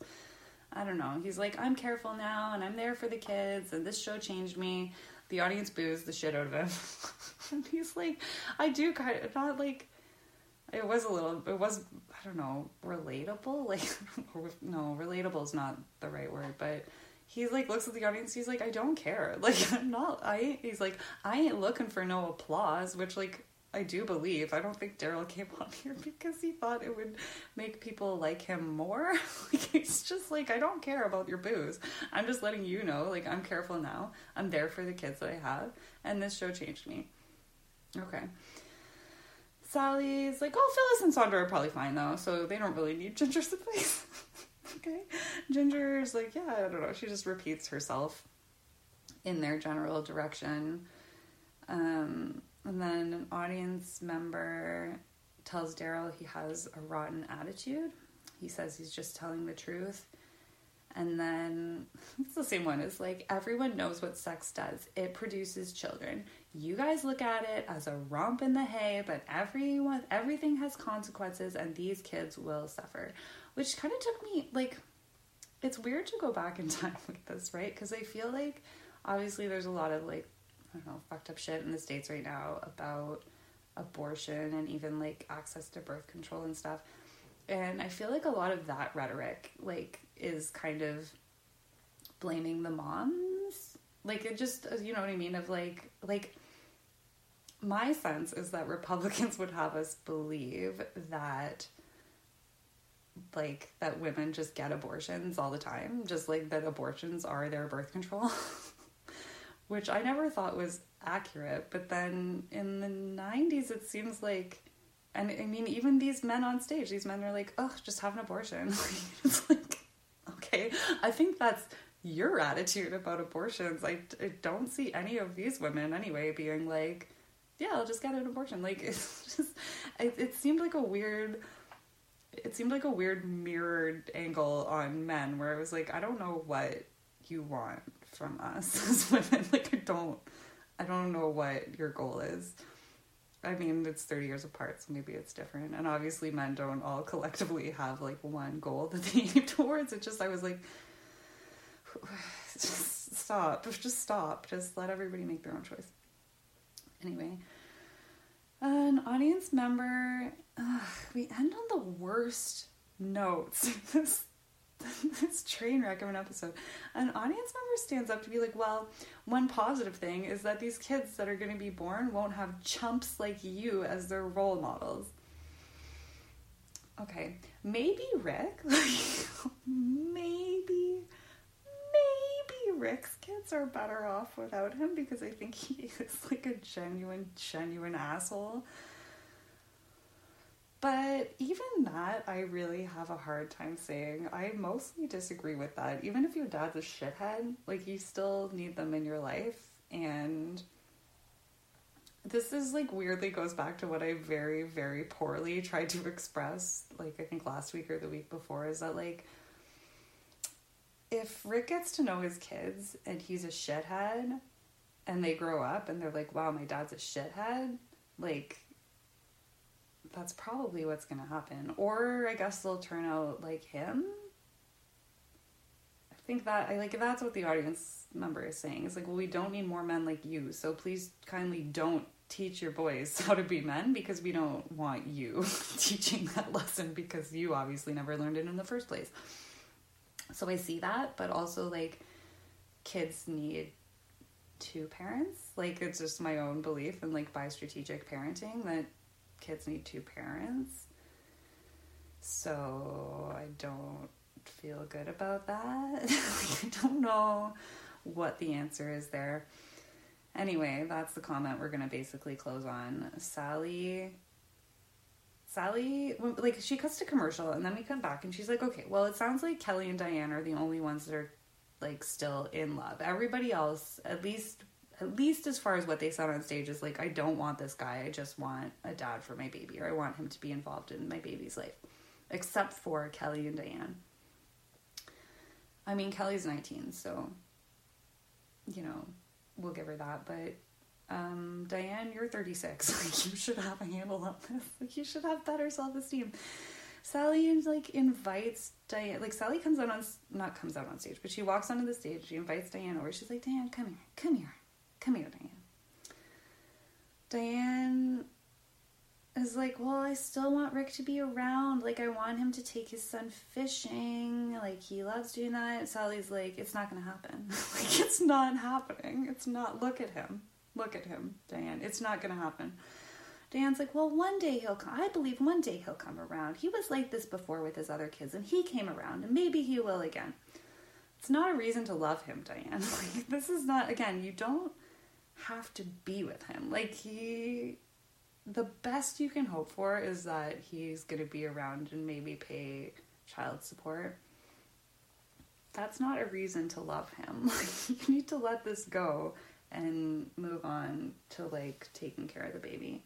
I don't know. He's like, I'm careful now and I'm there for the kids and this show changed me. The audience boos the shit out of him. and he's like, I do kind of, not like, it was a little, it was, I don't know, relatable? Like, no, relatable is not the right word, but he like looks at the audience he's like i don't care like i'm not i he's like i ain't looking for no applause which like I do believe. I don't think Daryl came on here because he thought it would make people like him more. like he's just like, I don't care about your booze. I'm just letting you know, like I'm careful now. I'm there for the kids that I have, and this show changed me. Okay. Sally's like, oh, Phyllis and Sandra are probably fine though, so they don't really need Ginger's advice. okay. Ginger's like, yeah, I don't know. She just repeats herself in their general direction Um, and then an audience member tells Daryl he has a rotten attitude. He says he's just telling the truth. And then it's the same one. It's like everyone knows what sex does. It produces children. You guys look at it as a romp in the hay, but everyone everything has consequences and these kids will suffer. Which kind of took me like it's weird to go back in time like this, right? Because I feel like obviously there's a lot of like Don't know, fucked up shit in the States right now about abortion and even like access to birth control and stuff. And I feel like a lot of that rhetoric, like, is kind of blaming the moms. Like, it just, uh, you know what I mean? Of like, like, my sense is that Republicans would have us believe that, like, that women just get abortions all the time, just like that abortions are their birth control, which I never thought was accurate. But then in the 90s, it seems like and I mean, even these men on stage, these men are like, oh, just have an abortion. it's like, okay, I think that's your attitude about abortions. I, I don't see any of these women anyway being like, yeah, I'll just get an abortion. Like, it's just, it, it seemed like a weird, it seemed like a weird mirrored angle on men where it was like, I don't know what you want from us as women. Like, I don't, I don't know what your goal is. I mean, it's 30 years apart, so maybe it's different. And obviously, men don't all collectively have like one goal that they aim towards. It just, I was like, just stop, just stop, just let everybody make their own choice. Anyway, an audience member, ugh, we end on the worst notes. this train wreck of an episode. An audience member stands up to be like, well, one positive thing is that these kids that are going to be born won't have chumps like you as their role models. Okay, maybe Rick, maybe, maybe Rick's kids are better off without him because I think he is like a genuine, genuine asshole. But even that, I really have a hard time saying. I mostly disagree with that. Even if your dad's a shithead, like, you still need them in your life. And this is like weirdly goes back to what I very, very poorly tried to express, like, I think last week or the week before, is that, like, if Rick gets to know his kids and he's a shithead and they grow up and they're like, wow, my dad's a shithead, like, that's probably what's going to happen. Or I guess they'll turn out like him. I think that I like that's what the audience member is saying. It's like, well, we don't need more men like you, so please kindly don't teach your boys how to be men because we don't want you teaching that lesson because you obviously never learned it in the first place. So I see that, but also like kids need two parents. Like it's just my own belief and like by strategic parenting that kids need two parents. So I don't feel good about that. I don't know what the answer is there. Anyway, that's the comment we're going to basically close on. Sally Sally, like, she cuts to commercial, and then we come back, and she's like, okay, well, it sounds like Kelly and Diane are the only ones that are, like, still in love. Everybody else, at least at least as far as what they said on stage is like i don't want this guy i just want a dad for my baby or i want him to be involved in my baby's life except for kelly and diane i mean kelly's 19 so you know we'll give her that but um, diane you're 36 like you should have a handle on this like you should have better self-esteem Sally like invites Diane. Like Sally comes out on not comes out on stage, but she walks onto the stage. She invites Diane over. She's like, Diane, come here, come here. Come here, Diane. Diane is like, well, I still want Rick to be around. Like, I want him to take his son fishing. Like, he loves doing that. Sally's like, it's not going to happen. like, it's not happening. It's not. Look at him. Look at him, Diane. It's not going to happen. Diane's like, well, one day he'll come. I believe one day he'll come around. He was like this before with his other kids, and he came around, and maybe he will again. It's not a reason to love him, Diane. Like, this is not, again, you don't have to be with him. Like he the best you can hope for is that he's going to be around and maybe pay child support. That's not a reason to love him. Like you need to let this go and move on to like taking care of the baby.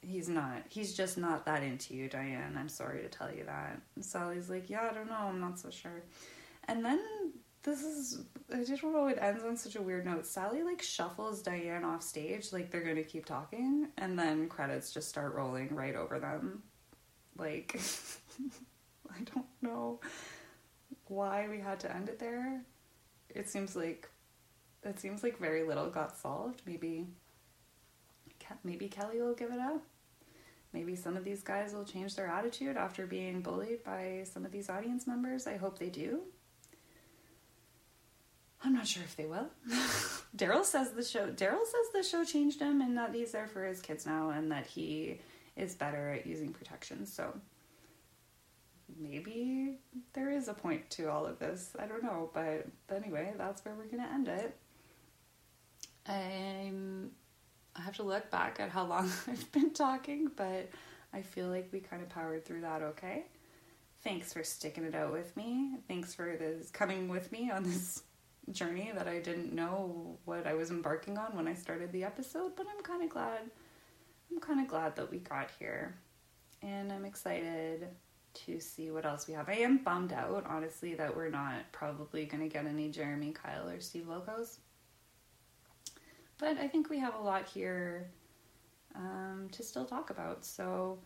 He's not. He's just not that into you, Diane. I'm sorry to tell you that. And Sally's like, yeah, I don't know. I'm not so sure. And then this is I just don't know it ends on such a weird note. Sally like shuffles Diane off stage like they're gonna keep talking and then credits just start rolling right over them. Like I don't know why we had to end it there. It seems like it seems like very little got solved. Maybe maybe Kelly will give it up. Maybe some of these guys will change their attitude after being bullied by some of these audience members. I hope they do. I'm not sure if they will. Daryl says the show. Daryl says the show changed him, and that he's there for his kids now, and that he is better at using protection. So maybe there is a point to all of this. I don't know, but anyway, that's where we're gonna end it. I'm. I have to look back at how long I've been talking, but I feel like we kind of powered through that okay. Thanks for sticking it out with me. Thanks for this coming with me on this journey that I didn't know what I was embarking on when I started the episode, but I'm kind of glad. I'm kind of glad that we got here. And I'm excited to see what else we have. I am bummed out, honestly, that we're not probably going to get any Jeremy Kyle or Steve Wilkos. But I think we have a lot here um, to still talk about. So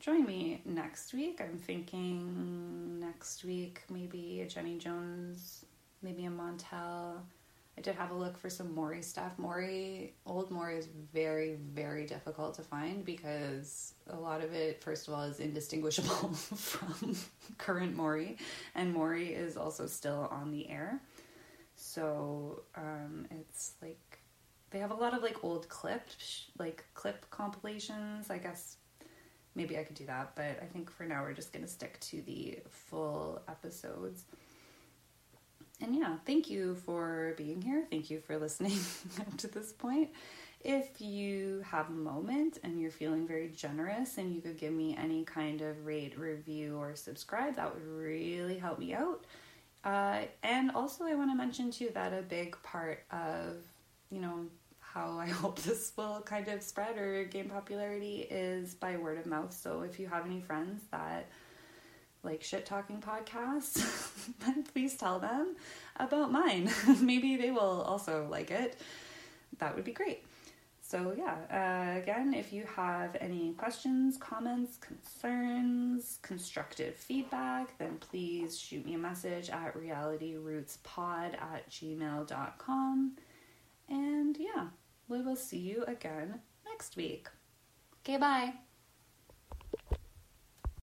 join me next week. I'm thinking next week maybe a Jenny Jones maybe a Montel. I did have a look for some Maury stuff. Maury, old Maury is very, very difficult to find because a lot of it, first of all, is indistinguishable from current Maury, and Maury is also still on the air. So um, it's like they have a lot of like old clipped, like clip compilations. I guess maybe I could do that, but I think for now we're just gonna stick to the full episodes and yeah, thank you for being here. Thank you for listening up to this point. If you have a moment and you're feeling very generous and you could give me any kind of rate, review, or subscribe, that would really help me out. Uh, and also, I want to mention too that a big part of, you know, how I hope this will kind of spread or gain popularity is by word of mouth. So if you have any friends that like shit talking podcasts, then please tell them about mine. Maybe they will also like it. That would be great. So, yeah, uh, again, if you have any questions, comments, concerns, constructive feedback, then please shoot me a message at realityrootspod at gmail.com. And yeah, we will see you again next week. Okay, bye.